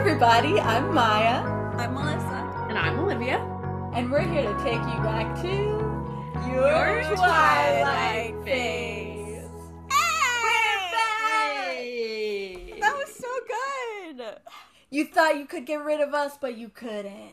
everybody, I'm Maya, I'm Melissa. And I'm Olivia. and we're here to take you back to your, Your Twilight, Twilight phase. Hey! That was so good. You thought you could get rid of us, but you couldn't.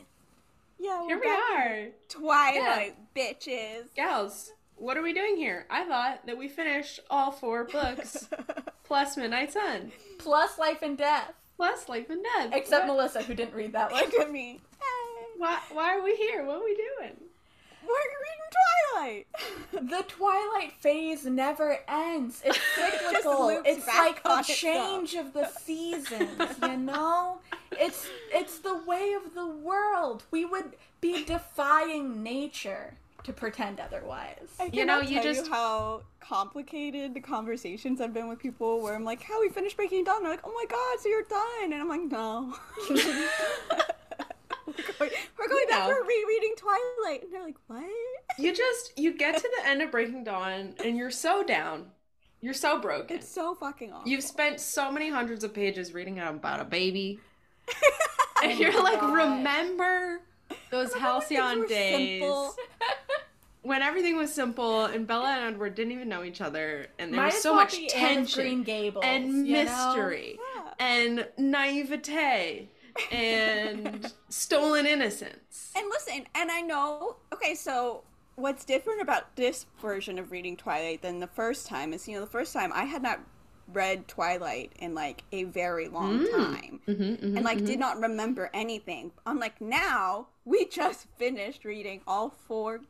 Yeah, Here we're we back. are. Twilight, bitches. Gals, what are we doing here? I thought that we finished all four books plus Midnight Sun Plus life and death. Plus Life and Death. Except what? Melissa, who didn't read that one. Look at me. Hey, Why, why are we here? What are we doing? We're reading Twilight. The Twilight phase never ends. It's cyclical. loops It's like on a itself. change of the seasons, you know? It's it's the way of the world. We would be defying nature to pretend otherwise. I You know, you tell just- how complicated the conversations have been with people where I'm like, "How we finished Breaking Dawn?" They're like, "Oh my god, so you're done?" And I'm like, "No." we're going, we're going back. know. We're rereading Twilight, and they're like, "What?" You just you get to the end of Breaking Dawn and you're so down. You're so broken. It's so fucking awful. You've spent so many hundreds of pages reading about a baby. and Oh you're like, God. remember those Remember when things halcyon days simple? when everything was simple and Bella and Edward didn't even know each other and there Might was so well much be Anne of tension Green Gables, and mystery Yeah. and naivete and stolen innocence. And listen, and I know, okay, so what's different about this version of reading Twilight than the first time is, you know, the first time I had not read Twilight in like a very long Mm. time. Mm-hmm, And like did not remember anything. Unlike now, we just finished reading all four,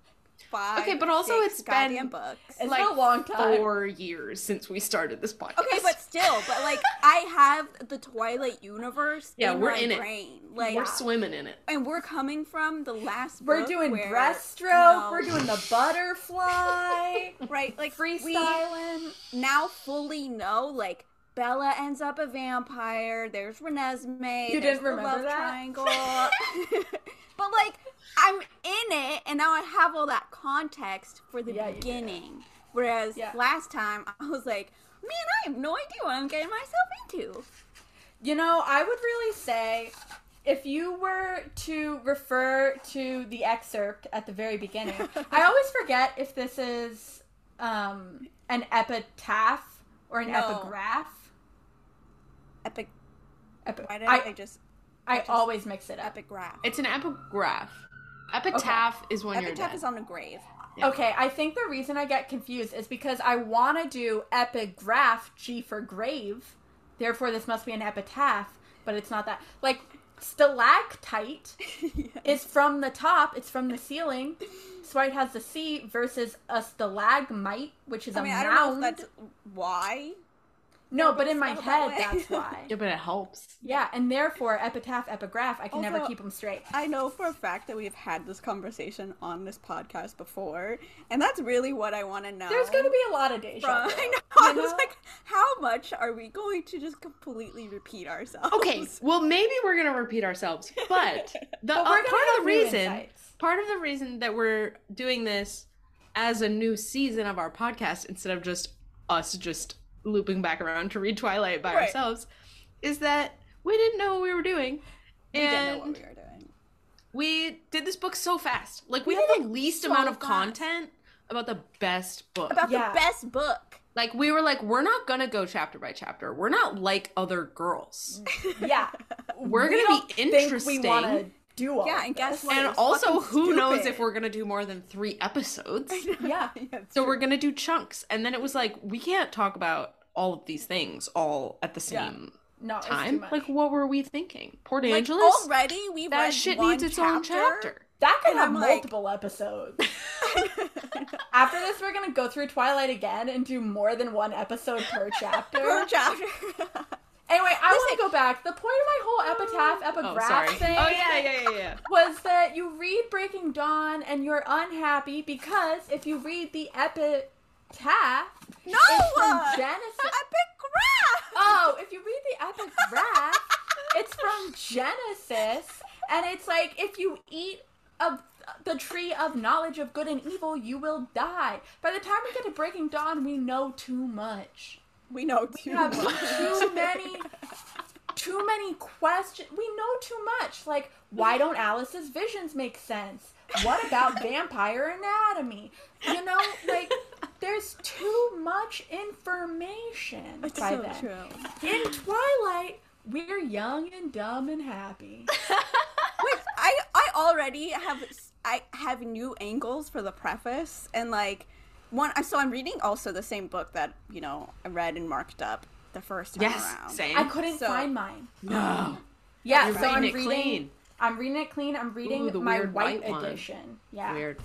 five, Okay, but also it's been- books. It's been a long time. Four years since we started this podcast. Okay, but still, but like I have the Twilight universe Yeah, in we're my in it. brain. Like we're swimming in it. and we're coming from the last We're doing where- breaststroke. no. We're doing the butterfly. right like freestyling. now fully know like Bella ends up a vampire. There's Renesmee. You didn't the remember love that? triangle. but like I'm in it, and now I have all that context for the Yeah, beginning. Whereas Yeah. last time I was like, man, I have no idea what I'm getting myself into. You know, I would really say if you were to refer to the excerpt at the very beginning, I always forget if this is um, an epitaph or an No. epigraph. Epic. Epi- Why did I, I, just I just- always mix it up. epigraph? It's an epigraph. Epitaph is when you're Epitaph dead. is on a grave. Okay, I think the reason I get confused is because I want to do epigraph, G for grave. Therefore, this must be an epitaph, but it's not that. Like, stalactite is from the top, it's from the ceiling. So it has the C versus a stalagmite, which is I a mean, I mound. don't know if that's why. No, but in my spelled that head, that's why. yeah, but it helps. Yeah, and therefore, epitaph, epigraph, I can never keep them straight. I know for a fact that we've had this conversation on this podcast before, and that's really what I want to know. There's going to be a lot of deja From- vu. I know. I you was like, how much are we going to just completely repeat ourselves? Okay, well maybe we're gonna repeat ourselves, but the But uh, we're part of the reason, insights. part of the reason that we're doing this as a new season of our podcast instead of just us just looping back around to read Twilight by Right. ourselves, is that we didn't know what we were doing, We and didn't know what we were doing. we did this book so fast. Like we We had the least so amount of fast. content about the best book. About Yeah. the best book. like we were like, we're not gonna go chapter by chapter. We're not like other girls. Yeah. We're We gonna don't be think interesting. We want to do all Yeah, and guess this. what? and It also fucking who knows if we're gonna do more than three episodes Yeah. it's so true. we're gonna do chunks and then it was like we can't talk about all of these things all at the Yeah. same No, it's time like what were we thinking port like, angeles already we that read shit one needs its own chapter that could and have I'm like- multiple episodes. After this, we're gonna go through Twilight again and do more than one episode per chapter. per chapter. Anyway, I want to go back. The point of my whole epitaph, oh epigraph sorry thing oh yeah yeah yeah yeah was that you read Breaking Dawn and you're unhappy because if you read the epitaph, no, it's from Genesis. epigraph. Oh, if you read the epigraph, it's from Genesis, and it's like if you eat of the tree of knowledge of good and evil, you will die. By the time we get to Breaking Dawn, we know too much. We know We too have much. too many, too many questions. We know too much. Like, why don't Alice's visions make sense? What about vampire anatomy? You know, like, there's too much information It's by so then. true. In Twilight, we're young and dumb and happy. Wait, I I already have I have new angles for the preface and like one. So I'm reading also the same book that you know I read and marked up the first time Yes, around. same. I couldn't So- find mine. No. Yeah, You're so reading I'm it reading. clean. I'm reading it clean. I'm reading Ooh, my white, white edition. Yeah. Weird.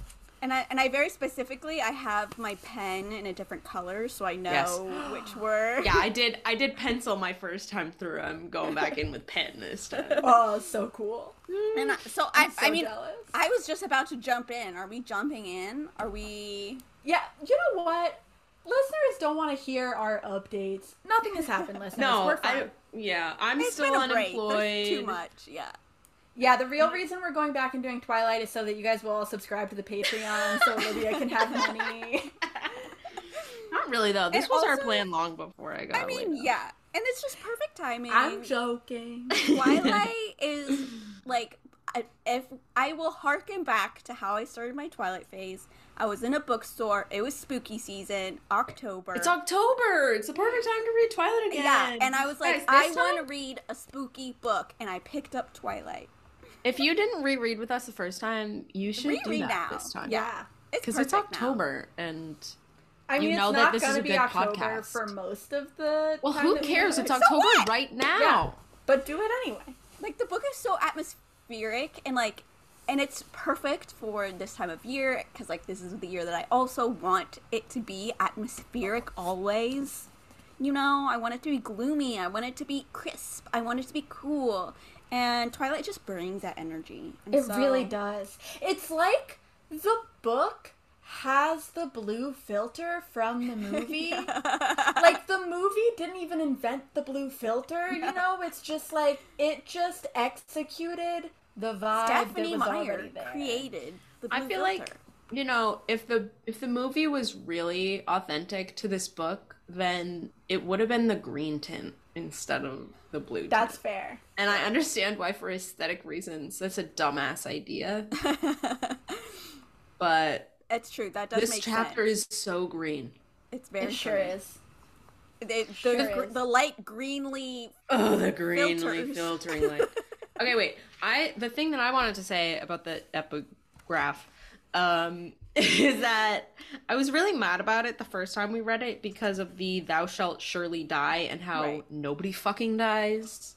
And I and I very specifically I have my pen in a different color so I know Yes. which were Yeah, I did. I did pencil my first time through. I'm going back in with pen this time. Oh, so cool. Mm. And I, so I so I mean jealous. I was just about to jump in. Are we jumping in? Are we? Yeah, you know what? Listeners don't want to hear our updates. Nothing has happened, listeners. No, We're fine. I. Yeah, I'm It's still been a unemployed. There's too much. Yeah. Yeah, the real reason we're going back and doing Twilight is so that you guys will all subscribe to the Patreon so Olivia can have money. Not really though. This And was our plan long before I got. I mean, laid yeah, and it's just perfect timing. I'm joking. Twilight is like if I will harken back to how I started my Twilight phase. I was in a bookstore. It was spooky season, October. It's October. It's the perfect time to read Twilight again. yeah, and I was like, Guys, I want to read a spooky book, and I picked up Twilight. If you didn't reread with us the first time, you should do Reread that now. this time. Yeah. It's because it's now. October, and I mean, You know it's that not this is a be good October podcast. for most of the. well, who cares? It's. October what? right now. Yeah. But do it anyway. Like the book is so atmospheric and like and it's perfect for this time of year because like this is the year that I also want it to be atmospheric always. You know, I want it to be gloomy. I want it to be crisp. I want it to be cool. And Twilight just brings that energy. And It so- really does. It's like the book has the blue filter from the movie. like the movie didn't even invent the blue filter, you know? It's just like it just executed the vibe Stephenie that was Meyer already there. created the I blue feel filter. like you know if the if the movie was really authentic to this book, then it would have been the green tint instead of the blue. That's tint. fair. and I understand why for aesthetic reasons that's a dumbass idea, but it's true. That does this chapter sense. is so green. It's very It sure green. is. It- the, Sure gr- is. the light greenly Oh, the greenly Filters. filtering light. okay, wait. I the thing that I wanted to say about the epigraph um, is that I was really mad about it the first time we read it because of the "Thou shalt surely die" and how Right. nobody fucking dies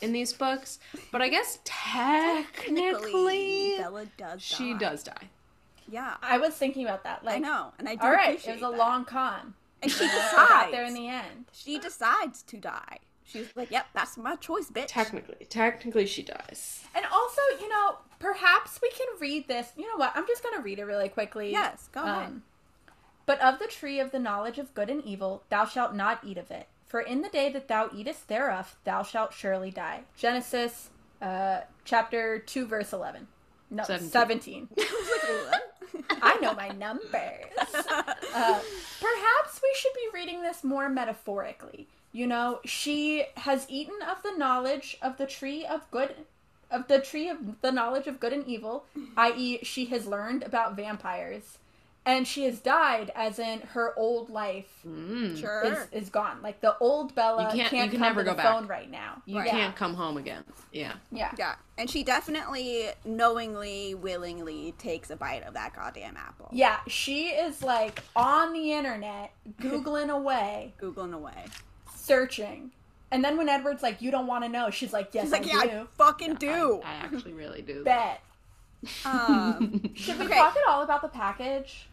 in these books. But I guess technically, Bella does she die. does die. Yeah, I was thinking about that. Like, I know, and I do all right, it appreciate was a that. long con. And she I got decides. there in the end. She decides to die. She's like, "Yep, that's my choice, bitch." Technically, technically, she dies. And also, you know, perhaps we can read this. You know what? I'm just going to read it really quickly. Yes, go ahead. Um, but of the tree of the knowledge of good and evil, thou shalt not eat of it. For in the day that thou eatest thereof, thou shalt surely die. Genesis uh, chapter 2, verse 11. No, Seventeen. 17. I know my numbers. Uh, perhaps we should be reading this more metaphorically. You know, she has eaten of the knowledge of the tree of good, of the tree of the knowledge of good and evil, i.e., she has learned about vampires, and she has died, as in her old life Mm. sure. is, is gone. Like the old Bella You can't, can't- you can come never to go the back. phone right now. You yeah. can't come home again. Yeah. Yeah. yeah, and she definitely, knowingly, willingly takes a bite of that goddamn apple. Yeah, she is like on the internet, googling away, Googling away. Searching, and then when Edward's like, "You don't want to know," she's like, "Yes, She's like, I "Yeah, do." I fucking do." I, I actually really do. Bet. um, Should we Okay. talk at all about the package?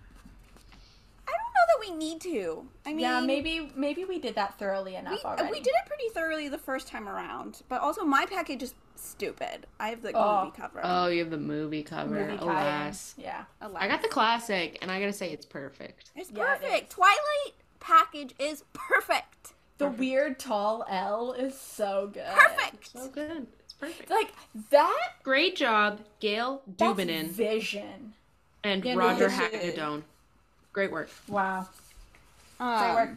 I don't know that we need to. I mean, yeah, maybe maybe we did that thoroughly we, enough already. we did it pretty thoroughly the first time around. But also, my package is stupid. I have the Oh. movie cover. Oh, you have the movie cover. movie tie-in. Yeah. Alas. I got the classic, and I gotta say it's perfect. It's Yeah, it perfect. Twilight package is perfect. The weird tall L is so good. Perfect. So good. It's perfect. Like that. Great job, Gail That's Doobinin vision. and Yeah, Roger vision. Hagadorn. Great work. Wow. Great Um, work.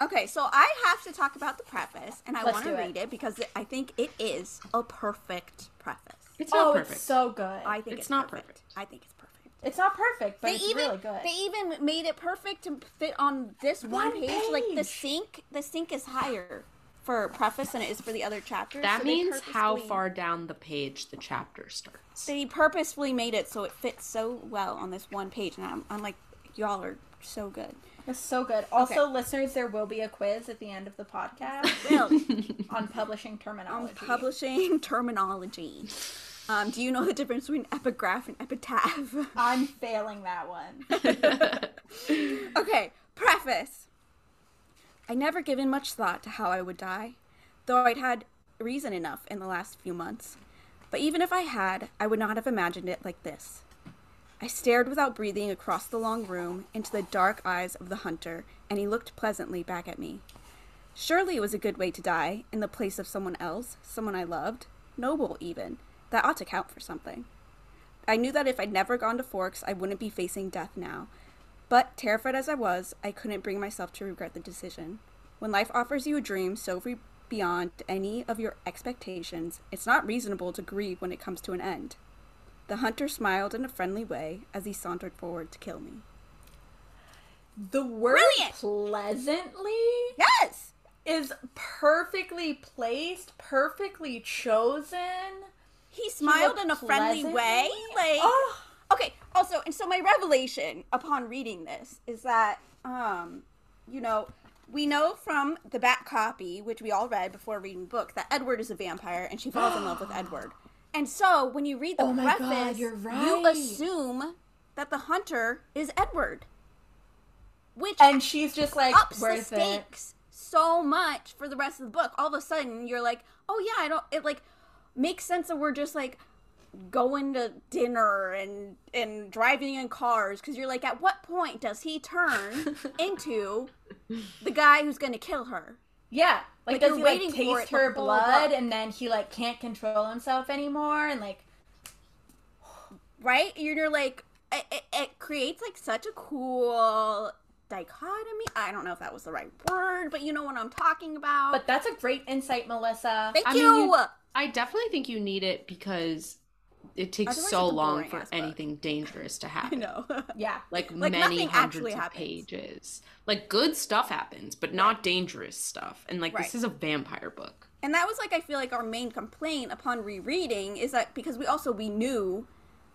Okay, so I have to talk about the preface, and I want to do it. read it because I think it is a perfect preface. It's not Oh, perfect. it's so good. I think It's it's, not perfect. perfect. I think it's perfect. It's not perfect, but they it's even really good. they even made it perfect to fit on this one, One page. Like the sink, the sink is higher for preface than it is for the other chapters. that so means how far down the page the chapter starts. they purposefully made it so it fits so well on this one page, and I'm, I'm like, y'all are so good. It's so good. Also, Okay. listeners, there will be a quiz at the end of the podcast on publishing terminology. on publishing terminology. Um, do you know the difference between epigraph and epitaph? I'm failing that one. Okay, preface. I never given much thought to how I would die, though I'd had reason enough in the last few months. But even if I had, I would not have imagined it like this. I stared without breathing across the long room into the dark eyes of the hunter, and he looked pleasantly back at me. Surely it was a good way to die, in the place of someone else, someone I loved, noble even. That ought to count for something. I knew that if I'd never gone to Forks, I wouldn't be facing death now. But, terrified as I was, I couldn't bring myself to regret the decision. When life offers you a dream so beyond any of your expectations, it's not reasonable to grieve when it comes to an end. The hunter smiled in a friendly way as he sauntered forward to kill me. The word Brilliant! pleasantly Yes! is perfectly placed, perfectly chosen. He smiled looked in a friendly pleasantly. way. Like, Oh, okay also and so my revelation upon reading this is that um you know we know from the back copy which we all read before reading the book that edward is a vampire and she falls in love with edward and so when you read the Oh preface God, you're you assume that the hunter is edward which and she's just like ups the worth it. so much for the rest of the book. All of a sudden, you're like, oh yeah, I don't. It like makes sense that we're just like going to dinner and and driving in cars because you're like, at what point does he turn into the guy who's gonna kill her? Yeah, like, Like, does he like taste her blood book. and then he like can't control himself anymore and like Right? You're like, it, it, it creates like such a cool dichotomy. I don't know if that was the right word, but you know what I'm talking about. But that's a great insight, Melissa. Thank I mean, you. you- I definitely think you need it because it takes Otherwise so long for ass book. anything dangerous to I happen. know. yeah. Like, Like, many hundreds of happens. pages. Like good stuff happens, but not dangerous stuff. And like Right. this is a vampire book. And that was like I feel like our main complaint upon rereading is that because we also we knew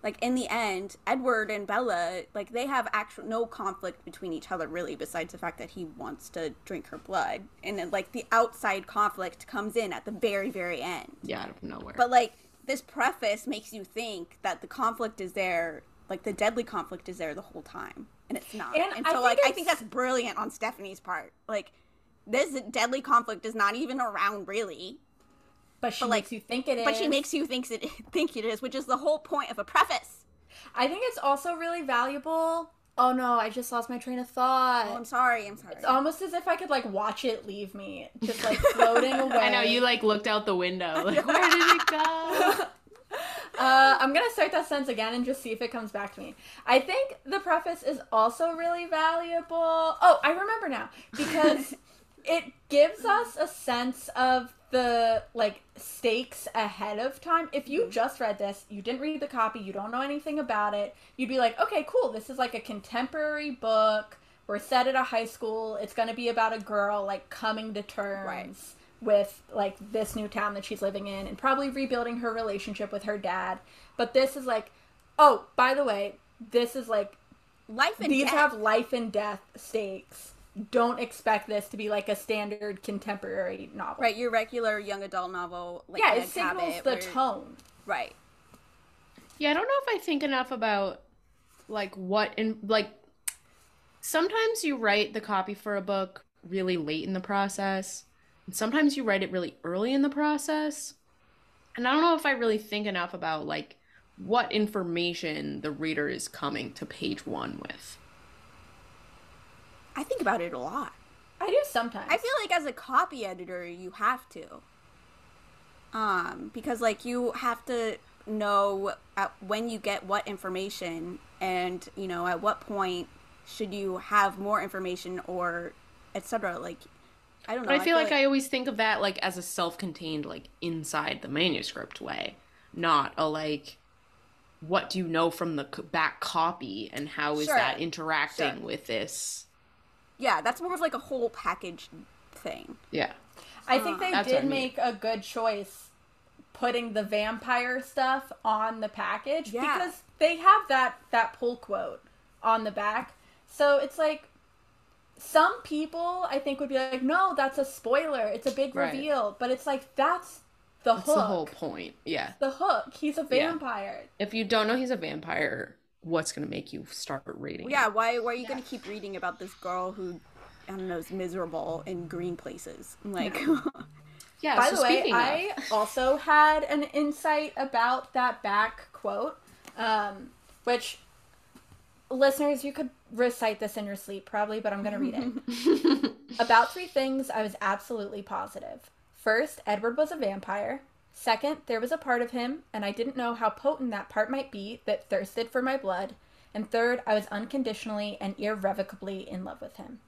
like in the end Edward and Bella like they have actual no conflict between each other really besides the fact that he wants to drink her blood and then like the outside conflict comes in at the very very end. Yeah, out of nowhere. But like this preface makes you think that the conflict is there like the deadly conflict is there the whole time and it's not. And And, so think like I think that's brilliant on Stephenie's part. Like this deadly conflict is not even around really But she But, like- makes you think it is. but she makes you thinks it think it is, which is the whole point of a preface. I think it's also really valuable. Oh no, I just lost my train of thought. Oh, I'm sorry, I'm sorry. It's almost as if I could like watch it leave me, just like floating away. I know you like looked out the window. Like, where did it go? Uh, I'm gonna start that sentence again and just see if it comes back to me. I think the preface is also really valuable. Oh, I remember now because it gives us a sense of the like stakes ahead of time. If you mm-hmm. just read this, you didn't read the copy, you don't know anything about it, you'd be like, okay, cool. This is like a contemporary book. We're set at a high school. It's gonna be about a girl like coming to terms Right. with like this new town that she's living in and probably rebuilding her relationship with her dad. But this is like, oh, by the way, this is like Life and these death. have life and death stakes. Don't expect this to be like a standard contemporary novel. right your regular young adult novel. Like Yeah, it signals Cabot, the where- tone. Right. Yeah, I don't know if I think enough about like what in like sometimes you write the copy for a book really late in the process. And sometimes you write it really early in the process. And I don't know if I really think enough about like what information the reader is coming to page 1 with. I think about it a lot. I do sometimes. I feel like as a copy editor, you have to. Um, because like you have to know at when you get what information, and you know at what point should you have more information or etc. Like I don't know. But I feel like I always think of that like as a self-contained, like inside the manuscript way, not a like, what do you know from the back copy and how is Sure. that interacting Sure. with this? Yeah, that's more of like a whole package thing. Yeah, I think they That's what I did mean. make a good choice putting the vampire stuff on the package Yeah. because they have that that pull quote on the back. So it's like some people I think would be like, "No, that's a spoiler. It's a big Right. reveal." But it's like that's the that's hook. the whole point. Yeah, The hook. He's a Yeah. vampire. if you don't know he's a vampire, what's gonna make you start reading? Yeah, why, why are you going to keep reading about this girl who, I don't know, is miserable in green places? I'm Like, yeah. By so the way, speaking I also had an insight about that back quote, um, which listeners, you could recite this in your sleep probably, but I'm going to read it. about three things I was absolutely positive. First, Edward was a vampire. Second, there was a part of him, and I didn't know how potent that part might be, that thirsted for my blood. And third, I was unconditionally and irrevocably in love with him.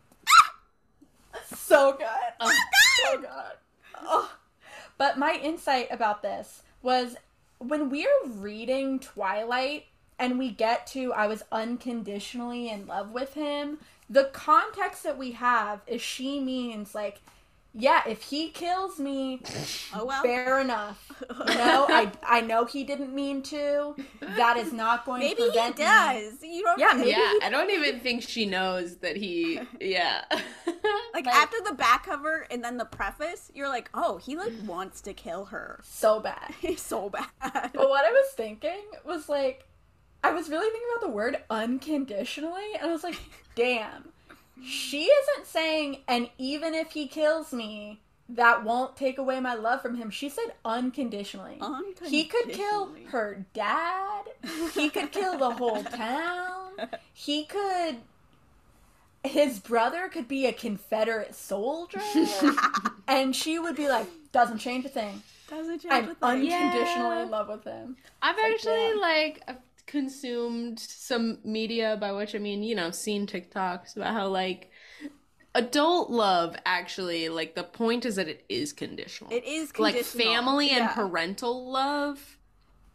so good. Oh, so good. Oh. But my insight about this was when we're reading Twilight and we get to I was unconditionally in love with him, the context that we have is she means like, yeah, if he kills me, oh well. fair enough. You know, I I know he didn't mean to. That is not going Maybe to he prevent me. does. You don't. Yeah, maybe yeah, I don't even think she knows that he. Yeah. Like, Like- after the back cover and then the preface, you're like, oh, he like wants to kill her. So bad. He's so bad. But what I was thinking was like, I was really thinking about the word unconditionally, and I was like, damn, she isn't saying, and even if he kills me, that won't take away my love from him. She said unconditionally. He could kill her dad. He could kill the whole town. He could. His brother could be a Confederate soldier. and she would be like, doesn't change a thing. Doesn't change I'm a thing. unconditionally Yeah. in love with him. I've like, actually yeah. like I've consumed some media by which I mean, you know, seen TikToks about how like adult love actually like the point is that it is conditional. It is like conditional. family and parental love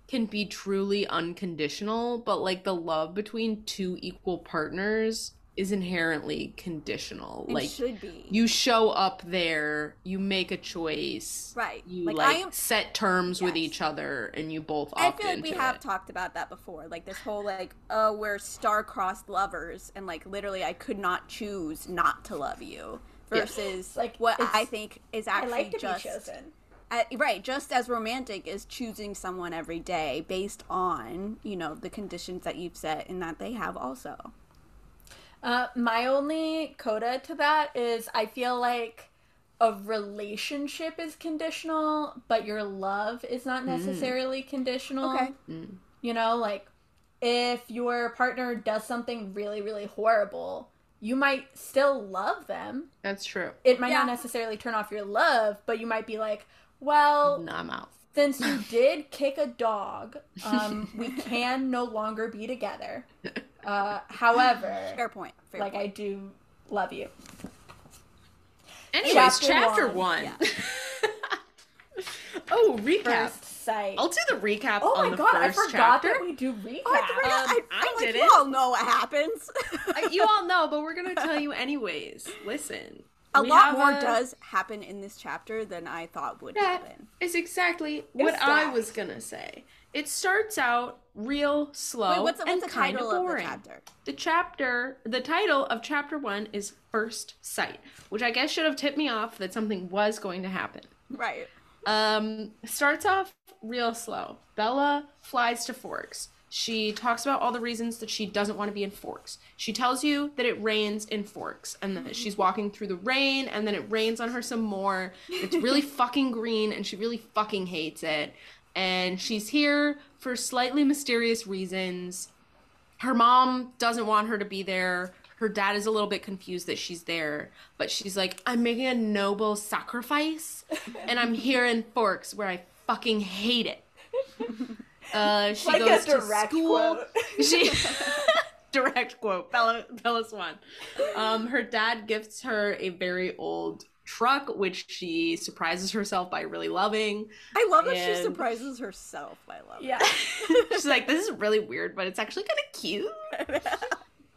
can be truly unconditional, but like the love between two equal partners is inherently conditional. It like should be. you show up there, you make a choice. Right. You Like, like, I am- set terms with each other and you both I opt feel like we into have it. talked about that before. Like this whole like, oh, we're star-crossed lovers, and like literally, I could not choose not to love you. Versus Like, what I think is I actually like to just be chosen. uh, right, just as romantic as choosing someone every day based on you know the conditions that you've set and that they have also. Uh, my only coda to that is I feel like a relationship is conditional, but your love is not necessarily conditional. Okay. You know, like if your partner does something really, really horrible, you might still love them. That's true. It might not necessarily turn off your love, but you might be like, well, No, I'm out. Since you did kick a dog, um, we can no longer be together. Uh, however, Fair point. Fair like point. I do love you. Anyways, Chapter chapter, one. one. oh, recap. First sight. I'll do the recap oh on my the god, I forgot chapter. that we do recap. Oh, I forgot. Um, I, I I'm like, did you all know what happens. You all know, but we're gonna tell you anyways. Listen, a we lot more a- does happen in this chapter than I thought would That happen. is exactly what I was gonna say. It starts out real slow Wait, what's, and what's the kind of of the boring. chapter? The chapter, the title of chapter one is First Sight, which I guess should have tipped me off that something was going to happen. Right. Um, starts off real slow. Bella flies to Forks. She talks about all the reasons that she doesn't want to be in Forks. She tells you that it rains in Forks and that mm-hmm. she's walking through the rain and then it rains on her some more. It's really fucking green and she really fucking hates it. And she's here for slightly mysterious reasons. Her mom doesn't want her to be there. Her dad is a little bit confused that she's there, but she's like, I'm making a noble sacrifice, and I'm here in Forks where I fucking hate it. Uh, she like goes to school. quote. She direct quote Bella Bella Swan. Um, her dad gifts her a very old truck, which she surprises herself by really loving. I love that she surprises herself. I love Yeah. She's like, this is really weird, but it's actually kind of cute.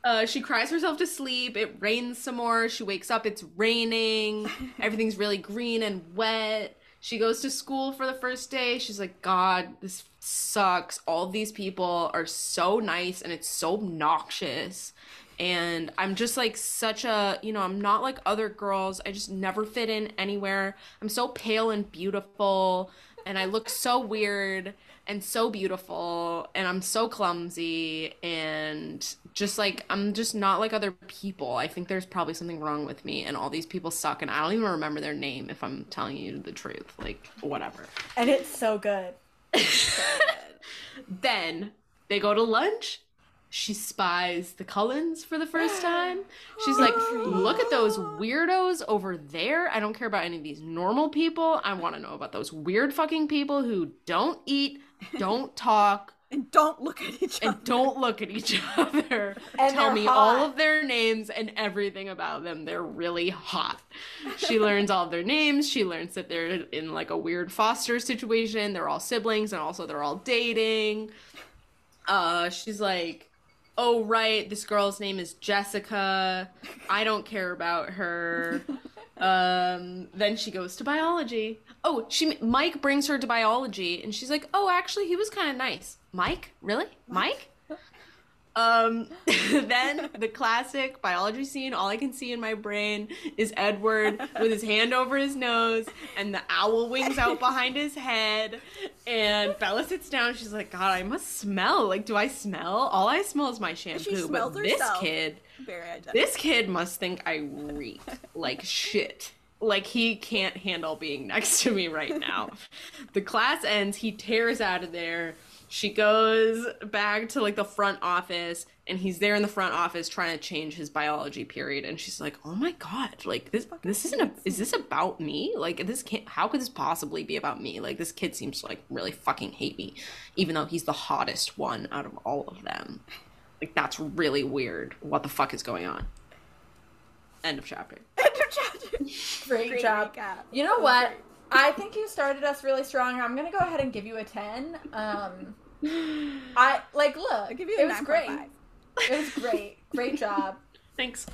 Uh, she cries herself to sleep. It rains some more. She wakes up. It's raining. Everything's really green and wet. She goes to school for the first day. She's like, God, this sucks. All these people are so nice and it's so obnoxious. And I'm just like such a, you know, I'm not like other girls. I just never fit in anywhere. I'm so pale and beautiful. And I look so weird and so beautiful and I'm so clumsy and just like I'm just not like other people. I think there's probably something wrong with me and all these people suck and I don't even remember their name if I'm telling you the truth. Like whatever. and it's so good. Then they go to lunch. She spies the Cullens for the first time. She's like, look at those weirdos over there. I don't care about any of these normal people. I want to know about those weird fucking people who don't eat, don't talk, and don't look at each other. and don't look at each other. And Tell me hot. all of their names and everything about them. They're really hot. She learns all of their names. She learns that they're in like a weird foster situation. They're all siblings and also they're all dating. Uh she's like, "Oh right, this girl's name is Jessica. I don't care about her." Um then she goes to biology. Oh, she Mike brings her to biology and she's like, "Oh, actually he was kind of nice." Mike? Really? Mike? Um, then the classic biology scene, all I can see in my brain is Edward with his hand over his nose and the owl wings out behind his head. And Bella sits down. She's like, God, I must smell. Like, do I smell? All I smell is my shampoo. But smells this kid, Very identical. this kid must think I reek like shit. Like he can't handle being next to me right now. the class ends, he tears out of there. She goes back to like the front office and he's there in the front office trying to change his biology period and she's like, "Oh my god, like this this isn't a is this about me? Like this can't how could this possibly be about me? Like this kid seems to like really fucking hate me even though he's the hottest one out of all of them." Like that's really weird. What the fuck is going on? End of chapter. End of chapter. Great, Great job. recap. You know what? I think you started us really strong. I'm gonna go ahead and give you a ten. Um, I like look. I'll give you it was great. 9.5. It was great. Great job. Thanks.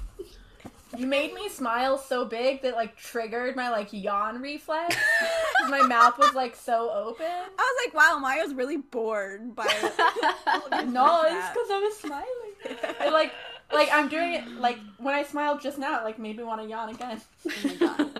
You made me smile so big that like triggered my like yawn reflex. 'Cause my mouth was like so open. I was like, wow, Maya's really bored by No, it's because I was smiling. It, like, like I'm doing it. Like when I smiled just now, it, like made me want to yawn again. Um,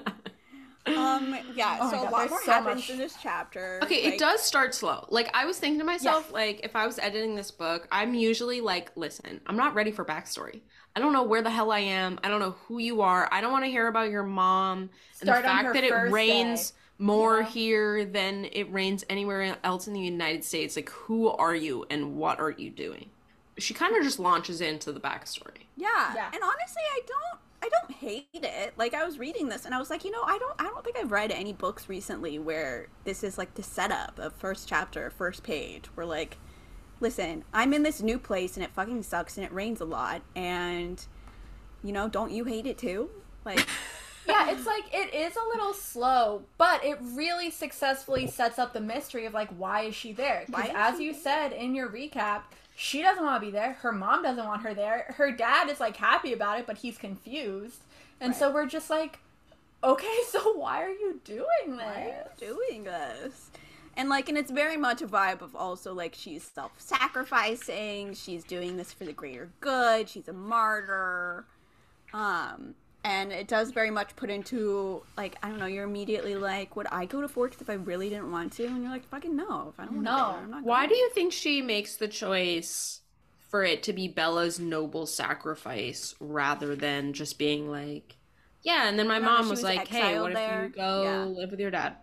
yeah, Oh so God, a lot more so happens much. in this chapter. Okay, like- it does start slow. Like I was thinking to myself, Yes. like if I was editing this book, I'm usually like, listen, I'm not ready for backstory. I don't know where the hell I am. I don't know who you are. I don't want to hear about your mom and Start the fact that it rains day. more Yeah. here than it rains anywhere else in the United States. Like who are you and what are you doing? She kind of just launches into the backstory. Yeah. Yeah. And honestly, I don't I don't hate it. Like I was reading this and I was like, you know, I don't I don't think I've read any books recently where this is like the setup of first chapter, first page, where like listen, I'm in this new place and it fucking sucks and it rains a lot and you know, don't you hate it too? Like yeah, it's like it is a little slow, but it really successfully sets up the mystery of like why is she there? Why Because as you said in your recap, she doesn't want to be there. Her mom doesn't want her there. Her dad is like happy about it, but he's confused. And so we're just like, okay, so why are you doing this? why are you doing this? And like, and it's very much a vibe of also like she's self-sacrificing. She's doing this for the greater good. She's a martyr. Um, and it does very much put into like I don't know. You're immediately like, would I go to Forks if I really didn't want to? And you're like, fucking no. If I don't want to, No. I'm not. Why going. do you think she makes the choice for it to be Bella's noble sacrifice rather than just being like, yeah, and then my mom was, was like, hey, what if you go Yeah. live with your dad?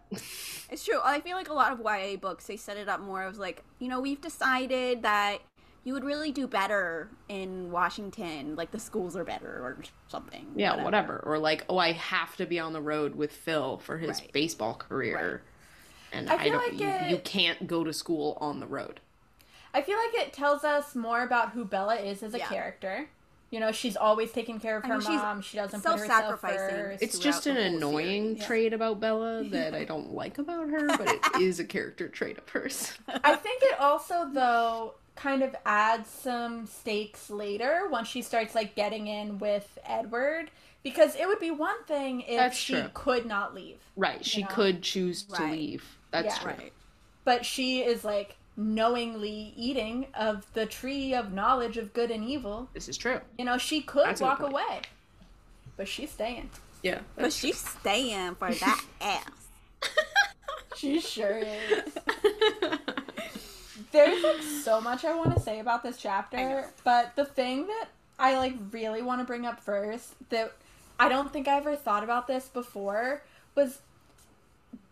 It's true. I feel like a lot of YA books they set it up more as like, you know, we've decided that you would really do better in Washington, like the schools are better or something. yeah, whatever. Or like, oh, I have to be on the road with Phil for his Right. baseball career. And I I, feel don't like you, it- you can't go to school on the road. I feel like it tells us more about who Bella is as a Yeah. character. You know, she's always taking care of I her mean, she's mom. She doesn't put herself self-sacrificing. first. It's just an throughout the whole annoying series. trait about Bella that I don't like about her, but it is a character trait of hers. I think it also though kind of adds some stakes later once she starts like getting in with Edward because it would be one thing if That's she true. could not leave. Right, she know? could choose to Right. leave. That's Yeah. true. Right. But she is like knowingly eating of the tree of knowledge of good and evil. This is true. You know, she could That's walk away. But she's staying. Yeah. But she's staying for that ass. She sure is. There's like so much I want to say about this chapter, but the thing that I like really want to bring up first that I don't think I ever thought about this before was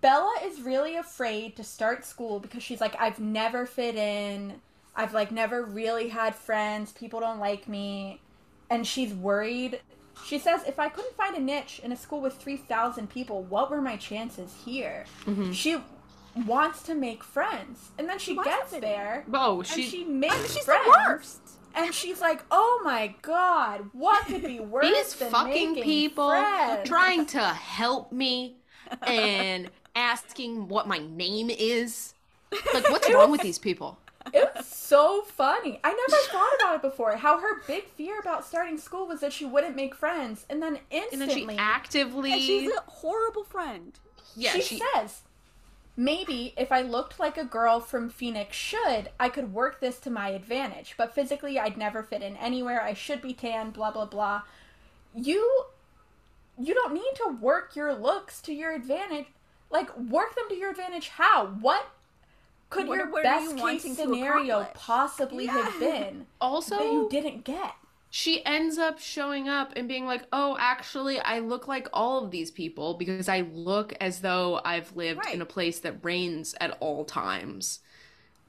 Bella is really afraid to start school because she's like I've never fit in. I've like never really had friends. People don't like me. And she's worried. She says if I couldn't find a niche in a school with 3,000 people, what were my chances here? Mhm. She wants to make friends. And then she wants gets there Oh, and she. she makes And she's friends. the worst. And she's like, "Oh my god, what could be worse these than fucking making people friends?" trying to help me and asking what my name is. Like, what's wrong with these people? It was so funny. I never thought about it before. How her big fear about starting school was that she wouldn't make friends, and then And instantly then she actively. And she's a horrible friend. yeah, she, she. says, "Maybe if I looked like a girl from Phoenix should, I could work this to my advantage. But physically, I'd never fit in anywhere. I should be tan. Blah blah blah. You, you don't need to work your looks to your advantage. Like work them to your advantage. How? What could What- your what are you best case scenario possibly Yeah. have been Also, that you didn't get? She ends up showing up and being like, "Oh, actually, I look like all of these people because I look as though I've lived in a place that rains at all times."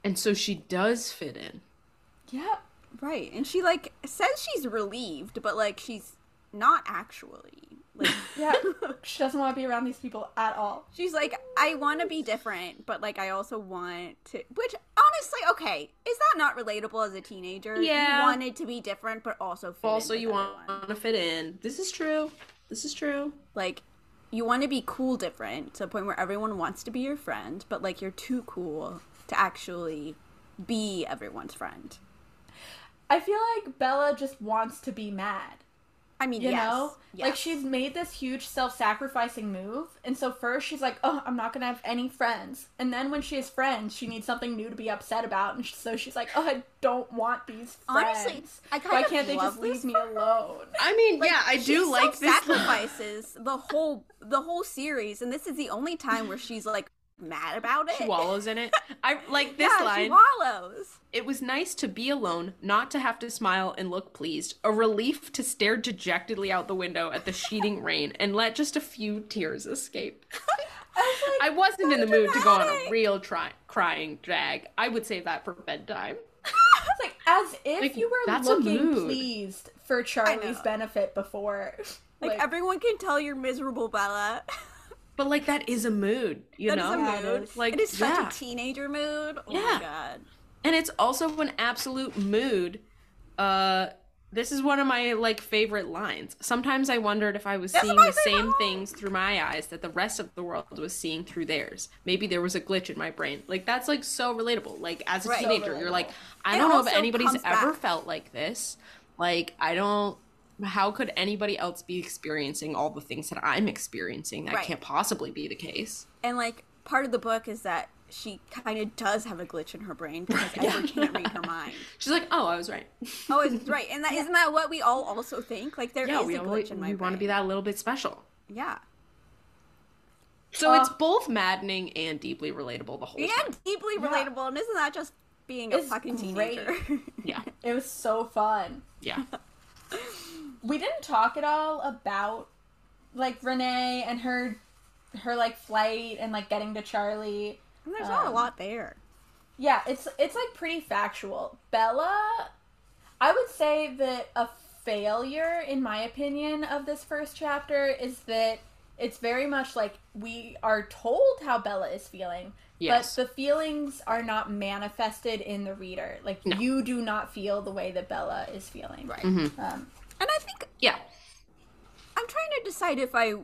And so she does fit in. Yeah. Right. And she like says she's relieved, but like she's not actually. Like Yeah. she doesn't want to be around these people at all. she's like, I want to be different, but like I also want to which honestly, okay, is that not relatable as a teenager? Yeah. You wanted to be different but also fit in Also, you everyone. want to fit in. This is true. This is true. like you want to be cool different to the point where everyone wants to be your friend, but like you're too cool to actually be everyone's friend. I feel like Bella just wants to be mad. I mean, You yes, know? yes. Like she's made this huge self sacrificing move. And so first she's like, oh, I'm not going to have any friends. And then when she has friends, she needs something new to be upset about. And so she's like, oh, I don't want these friends. Honestly, I kind Why of can't they just leave me alone? I mean, Like, yeah, I do like this. sacrifices the whole the whole series, and this is the only time where she's like mad about it. She wallows in it. I like this yeah, line. she wallows. It was nice to be alone, not to have to smile and look pleased. A relief to stare dejectedly out the window at the sheeting rain and let just a few tears escape. I was like, I wasn't in the mood to go on a real try- crying drag. I would save that for bedtime. it's like as if Like, you were looking pleased for Charlie's benefit before. Like, everyone can tell you're miserable, Bella. But like that is a mood, you That is know? a Yeah, mood. Like, it is such yeah. a teenager mood. Oh Yeah. my god. And it's also an absolute mood. Uh this is one of my like favorite lines. Sometimes I wondered if I was seeing the same line. things through my eyes that the rest of the world was seeing through theirs. Maybe there was a glitch in my brain. Like that's like so relatable. Like as a Right. teenager, So you're like. I It don't know if anybody's ever back. felt like this. Like I don't how could anybody else be experiencing all the things that I'm experiencing? That Right. can't possibly be the case. And like part of the book is that she kind of does have a glitch in her brain because Edward can't read her mind. She's like, "Oh, I was right." Oh, it's right. And that isn't that what we all also think? Like there is yeah, we a only, glitch in my we brain. want to be that little bit special. Yeah. So it's Oh. both maddening and deeply relatable the whole time. And deeply Yeah. relatable. And isn't that just being a It's fucking great. teenager? Yeah, It was so fun. yeah. We didn't talk at all about like Renee and her her like flight and like getting to Charlie. And there's not a Um, lot there. Yeah, it's it's like pretty factual. Bella I would say that a failure in my opinion of this first chapter is that it's very much like we are told how Bella is feeling. Yes. But the feelings are not manifested in the reader. Like No. you do not feel the way that Bella is feeling. Right. Mm-hmm. Um, And I think yeah. I'm trying to decide if I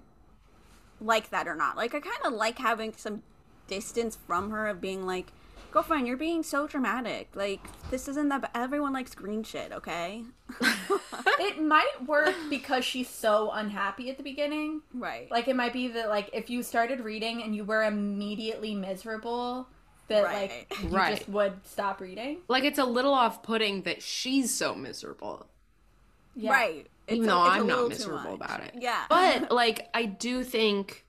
like that or not. Like, I kind of like having some distance from her of being like, girlfriend, you're being so dramatic. Like, this isn't that. ba- Everyone likes green shit, okay? it might work because she's so unhappy at the beginning. Right. Like it might be that like if you started reading and you were immediately miserable, that Right. like you Right. just would stop reading. Like it's a little off-putting that she's so miserable. Yeah. Right. It's even a- though I'm not miserable about it. Yeah. But like I do think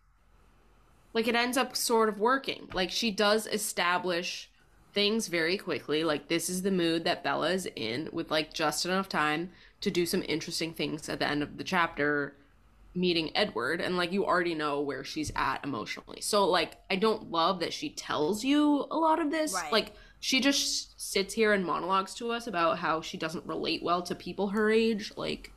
like it ends up sort of working. Like she does establish things very quickly. Like this is the mood that Bella is in with like just enough time to do some interesting things at the end of the chapter meeting Edward and like you already know where she's at emotionally. So like I don't love that she tells you a lot of this. Right. Like she just sits here and monologues to us about how she doesn't relate well to people her age. Like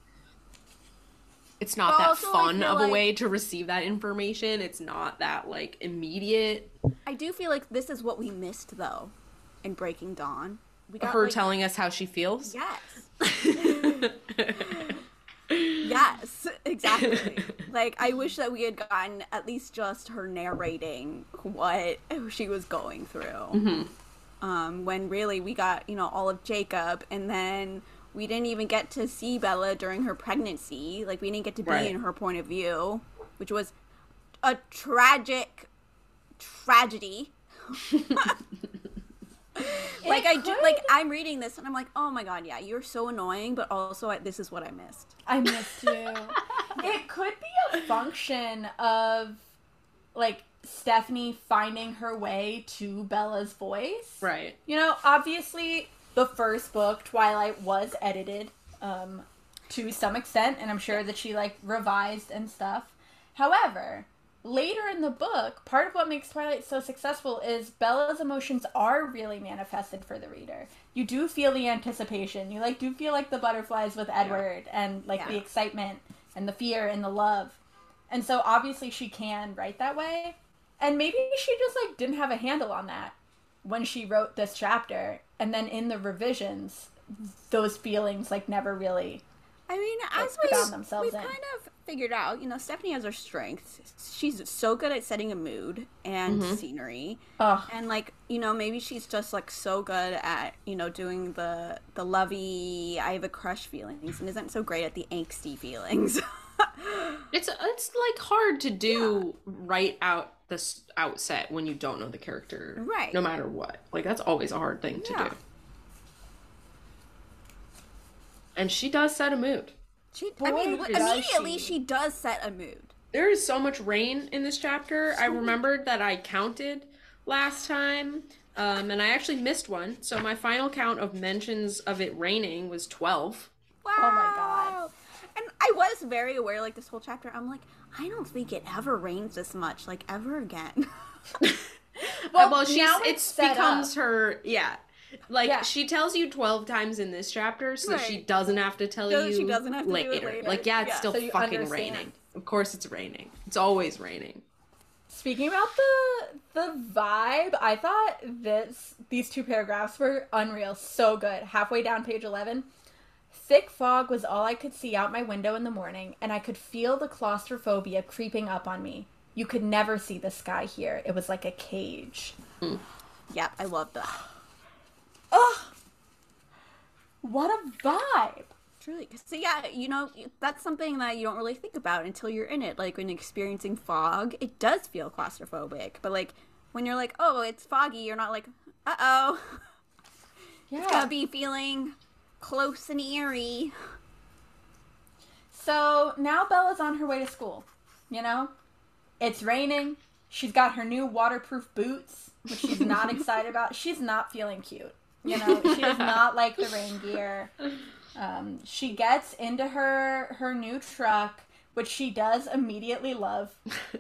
it's not But that fun of a way to receive that information. It's not that like immediate. I do feel like this is what we missed, though, in Breaking Dawn. We got her like, telling us how she feels. Yes. Yes, exactly. like I wish that we had gotten at least just her narrating what she was going through. Um, when really we got you know all of Jacob, and then we didn't even get to see Bella during her pregnancy. Like we didn't get to be Right. in her point of view, which was a tragic tragedy. like I do, like I'm reading this and I'm like, oh my god, yeah, you're so annoying, but also I, this is what I missed. I missed you. it could be a function of like Stephenie finding her way to Bella's voice. Right. You know, obviously the first book, Twilight, was edited um, to some extent, and I'm sure that she like revised and stuff. However, later in the book, part of what makes Twilight so successful is Bella's emotions are really manifested for the reader. You do feel the anticipation. You like do feel like the butterflies with Edward and like the excitement and the fear and the love. And so obviously she can write that way. And maybe she just like didn't have a handle on that when she wrote this chapter and then in the revisions those feelings like never really I mean, Like, as we found themselves we've in. kind of figured out, you know, Stephenie has her strengths. She's so good at setting a mood and mm-hmm. scenery. Ugh. And like, you know, maybe she's just like so good at, you know, doing the the lovey I have a crush feelings and isn't so great at the angsty feelings. It's it's like hard to do right out this outset when you don't know the character. Right. No matter what. Like that's always a hard thing to Yeah. do. And she does set a mood. she I mean, Boy, li- does immediately she. she does set a mood. There is so much rain in this chapter. I remembered that I counted last time. Um, and I actually missed one. So my final count of mentions of it raining was 12. Wow. Oh my God. And I was very aware, like this whole chapter. I'm like, I don't think it ever rains this much, like ever again. Well, Well, well she's now it it's becomes up. her yeah. Like Yeah. she tells you 12 times in this chapter so that she doesn't have to tell So you she doesn't have to do it later. later. Like yeah, it's Yeah. still So fucking understand. raining. Of course it's raining. It's always raining. Speaking about the the vibe, I thought this these two paragraphs were unreal, so good. Halfway down page 11, thick fog was all I could see out my window in the morning, and I could feel the claustrophobia creeping up on me. You could never see the sky here. It was like a cage. yep, I love that. Ugh. What a vibe. Truly. So yeah, you know, that's something that you don't really think about until you're in it. Like when experiencing fog, it does feel claustrophobic. But like when you're like, oh, it's foggy, you're not like, uh oh, Yeah. It's gonna be feeling close and eerie. So now Bella's on her way to school. You know, it's raining. She's got her new waterproof boots, which she's not excited about. She's not feeling cute. You know, she does not like the rain gear. Um, she gets into her her new truck, which she does immediately love.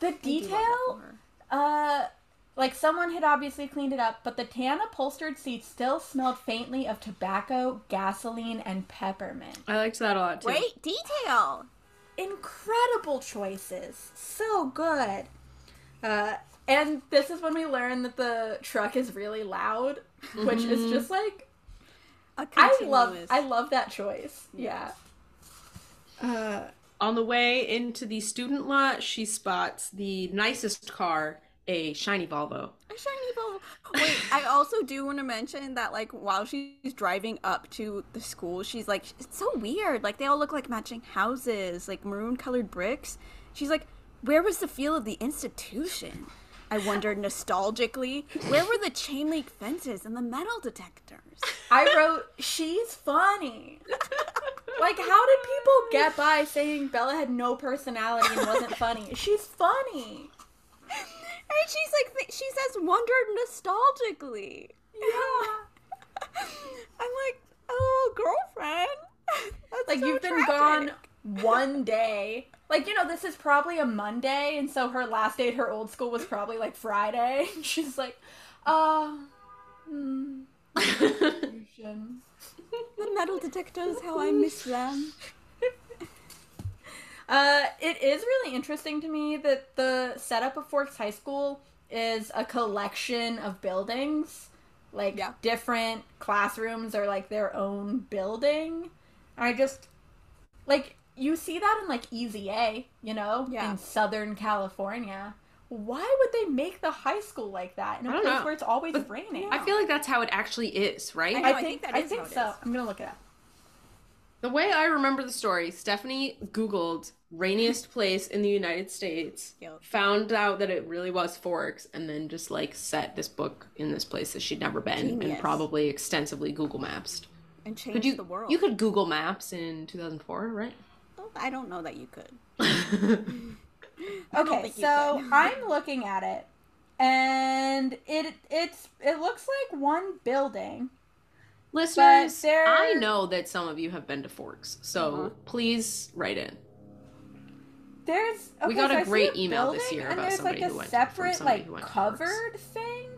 The I do love that detail uh, like someone had obviously cleaned it up, but the tan upholstered seats still smelled faintly of tobacco, gasoline, and peppermint. I liked that a lot too. Great detail. Incredible choices, so good. Uh, And this is when we learn that the truck is really loud, which is just like A I love I love that choice. Yeah. Uh, On the way into the student lot, she spots the nicest car, a shiny Volvo. A shiny Volvo. Wait, I also do want to mention that, like, while she's driving up to the school, she's like, it's so weird. Like, they all look like matching houses, like maroon colored bricks. She's like, where was the feel of the institution? I wondered nostalgically. Where were the chain link fences and the metal detectors? I wrote she's funny. Like how did people get by saying Bella had no personality and wasn't funny? She's funny. And she's like, th- she says, wondered nostalgically. Yeah. I'm like, oh, girlfriend. That's Like so you've been gone one day. Like, you know, this is probably a Monday, and so her last day at her old school was probably like Friday. And She's like, uh, hmm. The metal detectors, how I miss them. Uh, it is really interesting to me that the setup of Forks High School is a collection of buildings. Like Yeah. different classrooms are like their own building. I just like you see that in like Easy A, you know, Yeah. in Southern California. Why would they make the high school like that in a I don't place know. where it's always But raining? I feel like that's how it actually is, right? I know, I I think think that I is think how so. is. I'm gonna look it up. The way I remember the story, Stephenie Googled rainiest place in the United States, Yep. found out that it really was Forks, and then just like set this book in this place that she'd never been Genius. and probably extensively Google Maps. And change Could you the world. you could Google Maps in 2004, right? I don't know that you could. Okay, you so could. I'm looking at it, and it it's it looks like one building. Listeners, there- I know that some of you have been to Forks, so Uh-huh. please write in. There's okay, We got so a great email this building, year and about there's somebody like a who went- separate somebody like who went to Forks. covered thing.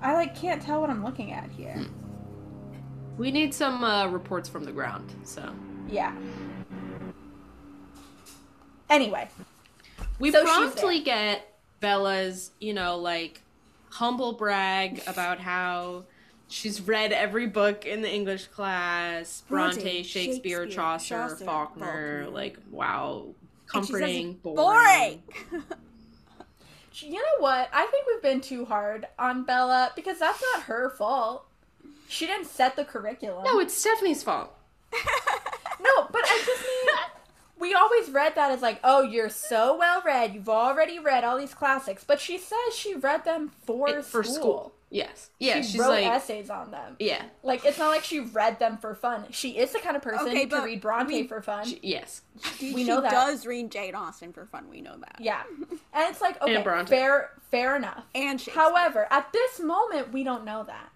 I like can't tell what I'm looking at here. Hmm. We need some uh, reports from the ground, so Yeah. Anyway, we So promptly get Bella's, you know, like humble brag about how she's read every book in the English class, Bronte, Bronte, Shakespeare, Shakespeare, Chaucer, Chaucer, Faulkner, Faulkner. like wow, She says comforting, boring. boring. you know what? I think we've been too hard on Bella because that's not her fault. She didn't set the curriculum. No, it's Stephenie's fault. No, but I just mean we always read that as like, oh, you're so well read. You've already read all these classics. But she says she read them for, It- for school. School. Yes. Yeah, she she's wrote like essays on them. yeah. Like it's not like she read them for fun. She is the kind of person Okay, to read Bronte we- for fun. She- yes. We she know that. does read Jane Austen for fun. We know that. yeah, and it's like okay, Bronte. fair, fair enough. And However, at this moment, we don't know that.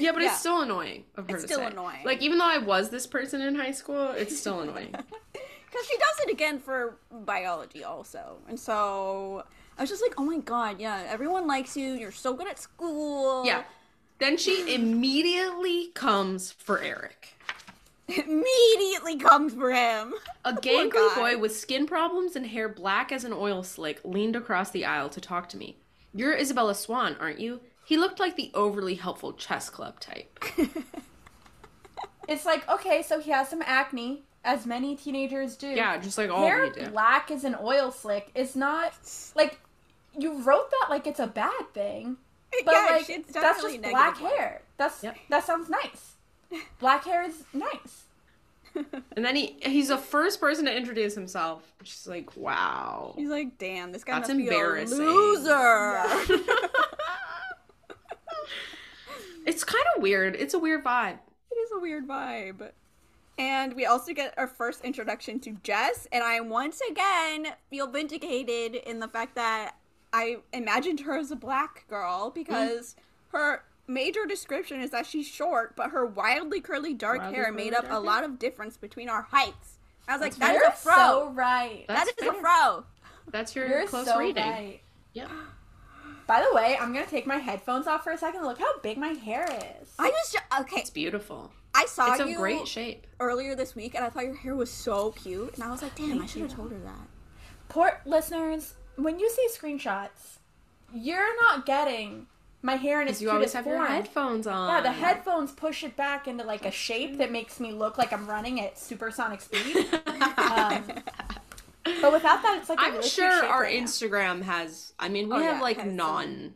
Yeah, but Yeah. it's still annoying of her It's to still say. annoying. Like even though I was this person in high school, it's still annoying. Because she does it again for biology also. And so I was just like, oh my god, yeah, everyone likes you. You're so good at school. yeah. Then she immediately comes for Eric. Immediately comes for him. A oh Poor gangly guy. boy with skin problems and hair black as an oil slick leaned across the aisle to talk to me. You're Isabella Swan, aren't you? He looked like the overly helpful chess club type. It's like okay, so he has some acne, as many teenagers do. Yeah, just like all hair of you do. black as an oil slick is not like you wrote that like it's a bad thing. But yeah, like it's that's definitely just black negative one. hair. That's Yep. that sounds nice. Black hair is nice. And then he he's the first person to introduce himself. She's like, wow. He's like, damn, this guy That's must be a embarrassing. loser. It's kind of weird. It's a weird vibe. It is a weird vibe. And we also get our first introduction to Jess, and I once again feel vindicated in the fact that I imagined her as a black girl because her major description is that she's short, but her wildly curly dark Wildly hair curly made up a hair? lot of difference between our heights. I was like, That's that is a fro. so right. That's that is fair. a fro. That's your You're close so reading. right. Yep. By the way, I'm gonna take my headphones off for a second. Look how big my hair is. I was just, okay. It's beautiful. I saw It's a you great shape. earlier this week, and I thought your hair was so cute, and I was like, damn, I should have told her that. Port listeners, when you see screenshots, you're not getting my hair in its you always have form. your headphones on. Yeah, the headphones push it back into like a shape that makes me look like I'm running at supersonic speed. um, but without that, it's like a I'm really sure our right now. Instagram has. I mean, we Oh, have yeah, like non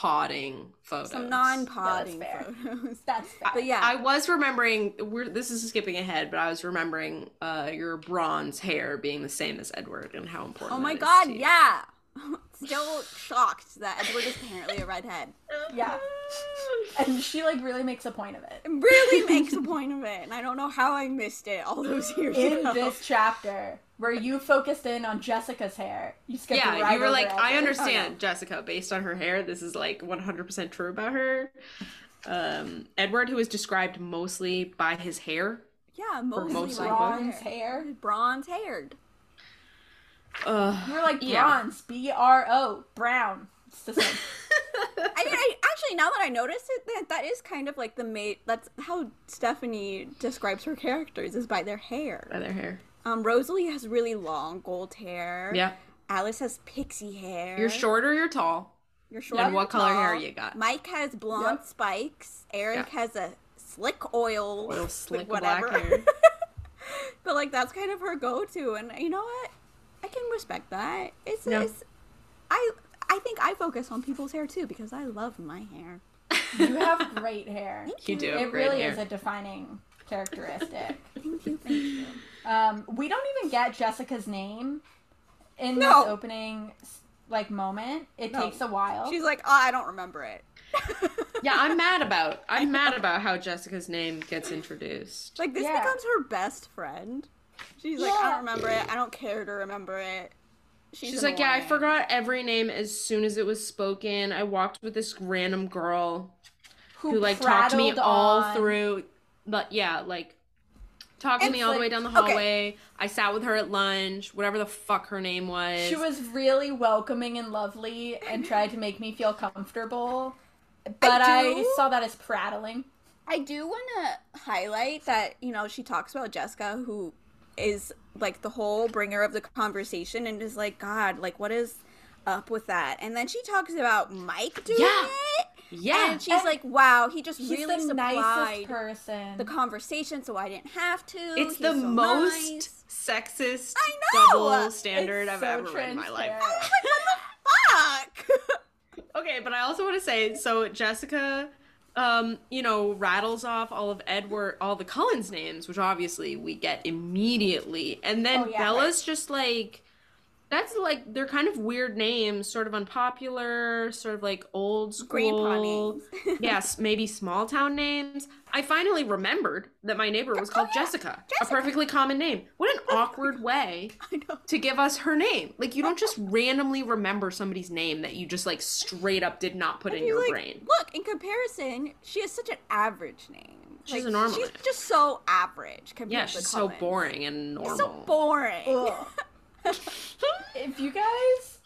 potting photos. Some non-potting fair. photos. That's fair. But yeah, I was remembering. We're, this is skipping ahead, but I was remembering uh, your bronze hair being the same as Edward and how important. oh my that is god, to you. yeah. Still shocked that Edward is apparently a redhead. yeah, and she like really makes a point of it. It really makes a point of it, and I don't know how I missed it all those years In ago. this chapter, where you focused in on Jessica's hair, you skipped Yeah, right you were over like, I Edward. understand Jessica based on her hair. This is like 100% true about her. Um, Edward, who is described mostly by his hair. yeah, mostly most by of Bronze hair. hair. Bronze haired. Uh, You were like Yeah. bronze, B R O, brown. It's the same. I mean, I actually now that I notice it, that that is kind of like the mate. That's how Stephenie describes her characters is by their hair. by their hair. Um, Rosalie has really long gold hair. Yeah. Alice has pixie hair. You're short or you're tall. You're short. And what you're color tall. hair you got? Mike has blonde Yep. spikes. Eric Yeah. has a slick oil, Oil slick whatever. black hair. but like that's kind of her go-to, and you know what? I can respect that. It's, Yeah. it's I I think I focus on people's hair too because I love my hair. you have great hair. You do. It great really hair. is a defining characteristic. Thank you, thank you. Um, we don't even get Jessica's name in No. this opening like moment. It No. takes a while. She's like, oh, I don't remember it. Yeah, I'm mad about. I'm mad about how Jessica's name gets introduced. Like this Yeah. becomes her best friend. She's like, I don't remember it. I don't care to remember it. She's, She's like, yeah, I forgot every name as soon as it was spoken. I walked with this random girl who, like talked to me prattled all on. through. But yeah, like talked to And, me all the way down the okay. hallway. I sat with her at lunch, whatever the fuck her name was. She was really welcoming and lovely and tried to make me feel comfortable. But I, do- saw that as prattling. I do want to highlight that you know she talks about Jessica, who is like the whole bringer of the conversation, and is like, God, like what is up with that? And then she talks about Mike doing Yeah. it, yeah. and she's And like, Wow, he just He's really the nicest person. the conversation, so I didn't have to. it's He's the so most nice. sexist I double standard It's I've so ever read in my life. transparent. Fuck. Okay, but I also want to say so Jessica um, you know, rattles off all of Edward all the Cullens names, which obviously we get immediately. And then Oh, yeah, Bella's just like that's like they're kind of weird names, sort of unpopular, sort of like old Grandpa school. names. yes, maybe small town names. I finally remembered that my neighbor was called Oh, yeah, Jessica, a perfectly common name. What an awkward way to give us her name. Like you don't just randomly remember somebody's name that you just like straight up did not put in your like, brain. Look, in comparison, she has such an average name. She's Like, a normal She's name. just so average compared Yeah, to she's so boring and normal. She's so boring. Ugh. if you guys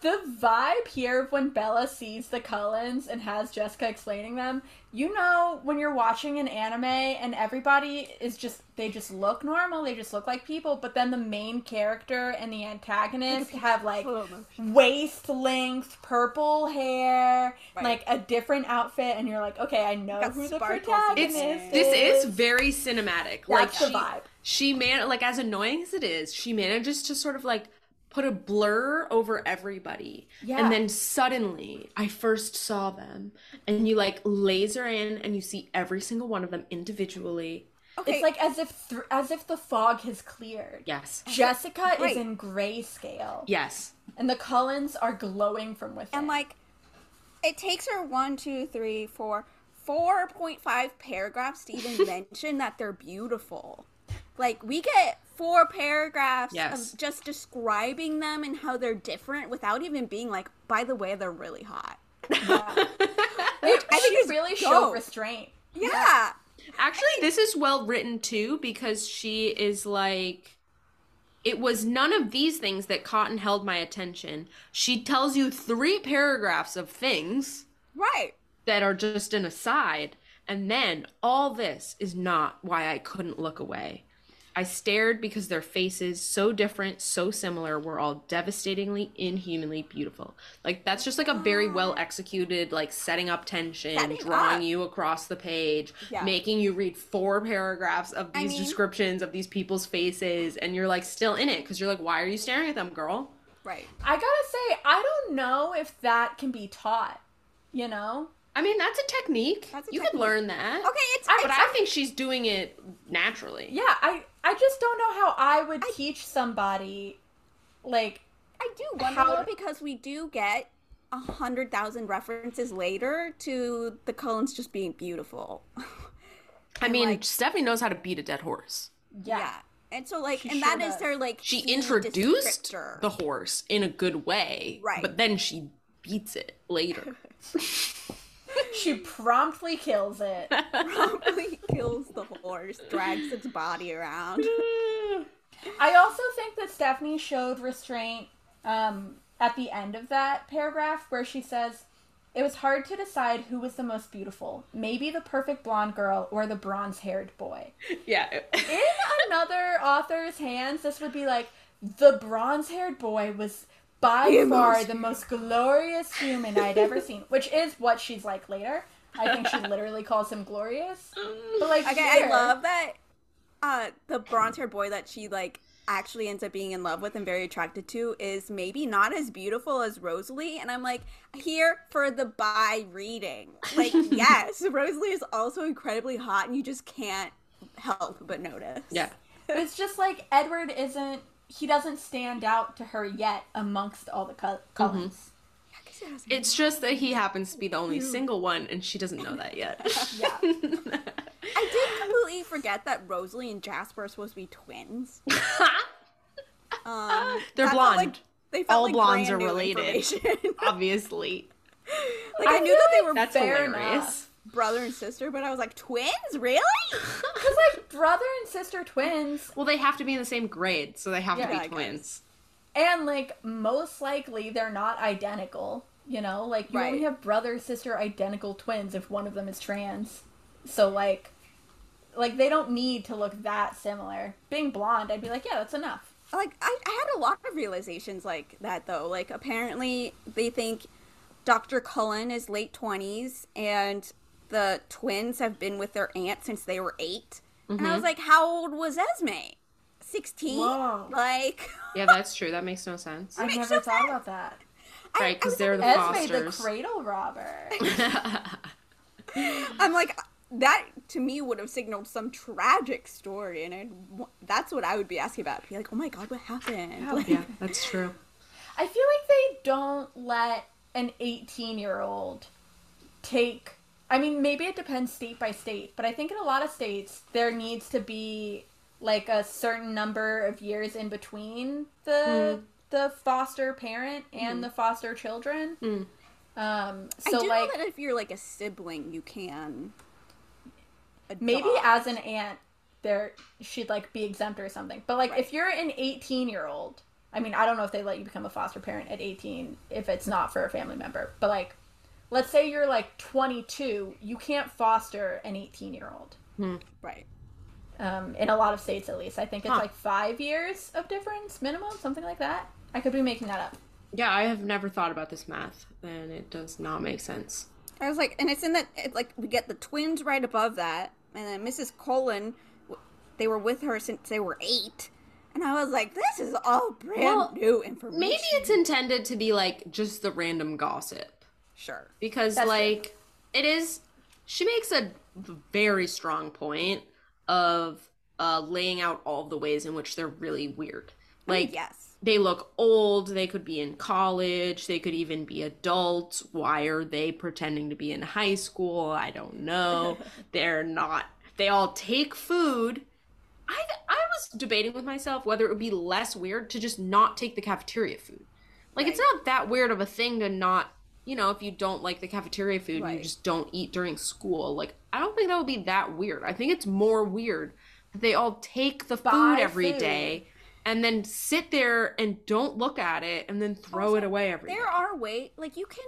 the vibe here of when Bella sees the Cullens and has Jessica explaining them, you know when you're watching an anime and everybody is just they just look normal, they just look like people, but then the main character and the antagonist have like Full of emotion. waist length purple hair, Right. like a different outfit, and you're like, okay, I know who the protagonist in It's it. this is very cinematic. like That's the she, vibe. She man like as annoying as it is, she manages to sort of like put a blur over everybody. Yeah. And then suddenly I first saw them and you like laser in and you see every single one of them individually. Okay, It's like as if th- as if the fog has cleared. Yes. Jessica Right. is in grayscale, Yes. and the Cullens are glowing from within. and like, it takes her one, two, three, four, four point five paragraphs to even mention that they're beautiful. Like we get four paragraphs Yes. of just describing them and how they're different without even being like, by the way, they're really hot. I think think it's really show restraint. Yeah. Actually, this is well written too because she is like it was none of these things that caught and held my attention. She tells you three paragraphs of things Right. that are just an aside, and then all this is not why I couldn't look away. I stared because their faces, so different, so similar, were all devastatingly, inhumanly beautiful. Like that's just like a very well executed, like setting up tension, Setting drawing up. you across the page, Yeah. making you read four paragraphs of I these mean- descriptions of these people's faces, and you're like still in it because you're like, why are you staring at them, girl? Right. I gotta say, I don't know if that can be taught. You know? I mean, that's a technique. That's a you technique. could learn that. Okay, it's, I- But it's I think she's doing it naturally. Yeah, I I just don't know how I would teach somebody like I do wonder How- because we do get a hundred thousand references later to the Cullens just being beautiful. I mean, like- Stephenie knows how to beat a dead horse. yeah. And so like She and sure that is does. their like She introduced descriptor. the horse in a good way, Right. But then she beats it later. She promptly kills it. promptly kills the horse, drags its body around. I also think that Stephenie showed restraint um, at the end of that paragraph where she says, It was hard to decide who was the most beautiful. Maybe the perfect blonde girl or the bronze haired boy. yeah. In another author's hands, this would be like, The bronze haired boy was by The far most the most glorious human I'd ever seen, which is what she's like later. I think she literally calls him glorious. But like, Okay, here- I love that uh the bronze haired boy that she like actually ends up being in love with and very attracted to is maybe not as beautiful as Rosalie and I'm like here for the by reading. Like yes, Rosalie is also incredibly hot and you just can't help but notice. yeah. It's just like Edward isn't. He doesn't stand out to her yet amongst all the Cul- Cullens. It's just that he happens to be the only single one, and she doesn't know that yet. Yeah. I did completely forget that Rosalie and Jasper are supposed to be twins. Um, They're that blonde. like- they All like blondes are related. Obviously. like I, I knew feel that they were That's Fair hilarious. enough. Brother and sister, but I was like, twins? Really? Because like brother and sister twins, Well, they have to be in the same grade, so they have Yeah, to I be guess. twins. and like most likely they're not identical. You know, like you only Right. have brother sister identical twins if one of them is trans. So like, like they don't need to look that similar. Being blonde, I'd be like, yeah, that's enough. like, I, I had a lot of realizations like that, though. Like, apparently, they think Dr. Cullen is late 20s, and the twins have been with their aunt since they were 8 And I was mm-hmm. like, how old was Esme? 16? Whoa. Like, Yeah, that's true. That makes no sense. I makes never no thought sense. about that. I- Right, because they're the Esme, the cradle robber. I'm like, that to me would have signaled some tragic story, and I'd, that's what I would be asking about. Be like, oh my god, what happened? Like, yeah, that's true. I feel like they don't let an 18 year old take. I mean, maybe it depends state by state, but I think in a lot of states there needs to be like a certain number of years in between the the foster parent and the foster children. Mm. Um, I so do like know that if you're like a sibling, you can. maybe as an aunt there she'd like be exempt or something but like Right. if you're an 18 year old i mean i don't know if they let you become a foster parent at 18 if it's not for a family member but like let's say you're like 22 you can't foster an 18 year old right. um, in a lot of states at least i think it's Huh. like five years of difference minimum something like that i could be making that up Yeah, I have never thought about this math, and it does not make sense. I was like, and it's in that it, like we get the twins right above that, and then Mrs. Cullen, they were with her since they were eight, and I was like, this is all brand Well, new information. Maybe it's intended to be like just the random gossip. Sure. because That's like it is she makes a very strong point of uh laying out all the ways in which they're really weird. Like yes. they look old they could be in college they could even be adults. Why are they pretending to be in high school? I don't know. They're not they all take food. I i was debating with myself whether it would be less weird to just not take the cafeteria food. Like it's not that weird of a thing to not you know if you don't like the cafeteria food you just don't eat during school like i don't think that would be that weird i think it's more weird that they all take the Buy food every food. day and then sit there and don't look at it and then throw it away every day. There are ways like you can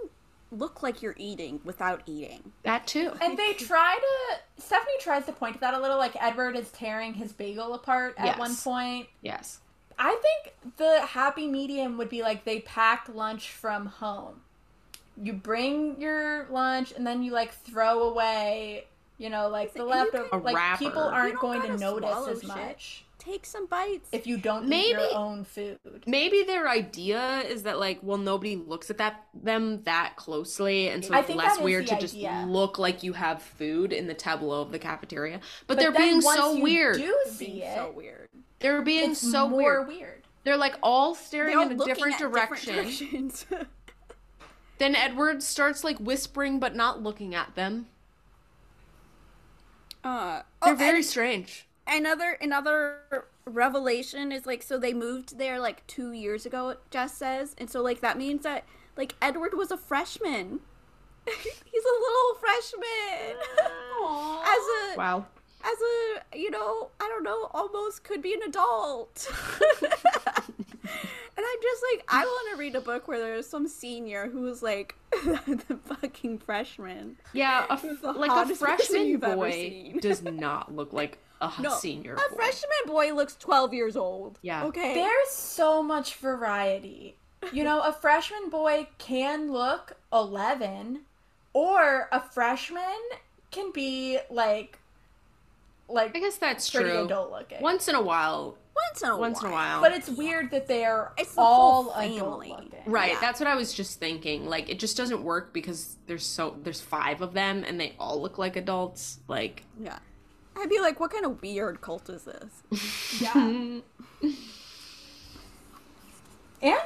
look like you're eating without eating. That too. And they try to. Stephenie tries to point to that a little, like Edward is tearing his bagel apart at Yes. one point. Yes. I think the happy medium would be like they pack lunch from home. You bring your lunch and then you like throw away, you know, like the leftover. can- Like wrapper. people aren't going to notice swallow as shit. much Take some bites. if you don't eat your own food. Maybe their idea is that like, well, nobody looks at that them that closely, and so I it's less weird the to just look like you have food in the tableau of the cafeteria. But, But they're being so weird. Do Being see it? so weird. They're being it's so more weird. weird. They're like all staring They're all in a different at direction. directions. Then Edward starts like whispering but not looking at them. uh, They're oh, very and strange. another another revelation is like so they moved there like two years ago. Jess says, and so like that means that like Edward was a freshman. He's a little freshman. as a Wow. as a you know i don't know almost could be an adult and i'm just like i want to read a book where there's some senior who's like the fucking freshman Yeah, a, Who's the like a freshman boy does not look like a no senior. a boy. freshman boy looks 12 years old Yeah. okay There's so much variety. You know, a freshman boy can look 11, or a freshman can be like, like I guess that's pretty true. adult looking. Once in a while. Once in a Once in a while. But it's weird that they are It's the all whole family. Right, Yeah. that's what I was just thinking. Like it just doesn't work because there's so there's five of them and they all look like adults. Like yeah i'd be like what kind of weird cult is this Yeah. and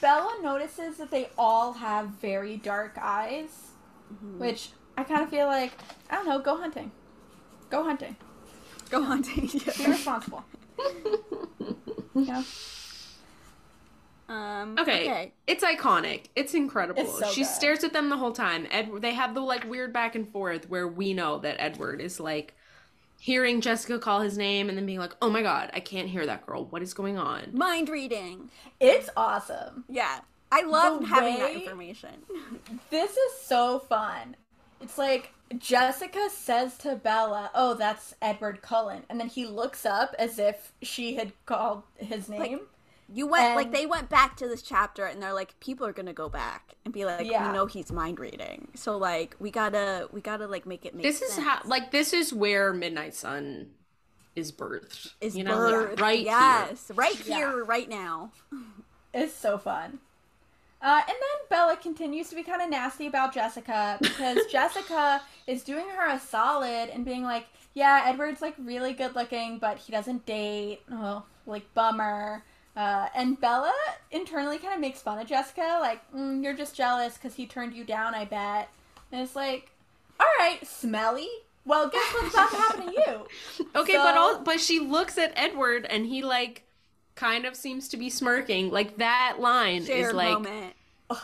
Bella notices that they all have very dark eyes, Mm-hmm. which I kind of feel like, I don't know, go hunting. Go hunting. go on Be yeah. responsible. Yeah. um okay, okay it's iconic. It's incredible. It's so she good. stares at them the whole time. Ed, they have the like weird back and forth where we know that Edward is like hearing Jessica call his name and then being like, "Oh my god, I can't hear that girl. What is going on?" mind reading It's awesome. Yeah. I love The having that information. This is so fun. It's like Jessica says to Bella, "Oh, that's Edward Cullen," and then he looks up as if she had called his name. You went like they went back to this chapter and they're like people are gonna go back and be like Yeah. we know he's mind reading so like we gotta we gotta like make it make This is sense. how like this is where Midnight Sun is birthed. is you know, like, birth. right here. yes right Yeah. here right now It's so fun. Uh, and then Bella continues to be kind of nasty about Jessica because Jessica is doing her a solid and being like, "Yeah, Edward's like really good looking, but he doesn't date. Oh, like bummer." Uh, and Bella internally kind of makes fun of Jessica, like, mm, "You're just jealous because he turned you down, I bet." And it's like, "All right, smelly. Well, guess what's about to happen to you?" Okay, but all but she looks at Edward and he like kind of seems to be smirking. Like that line shared is like moment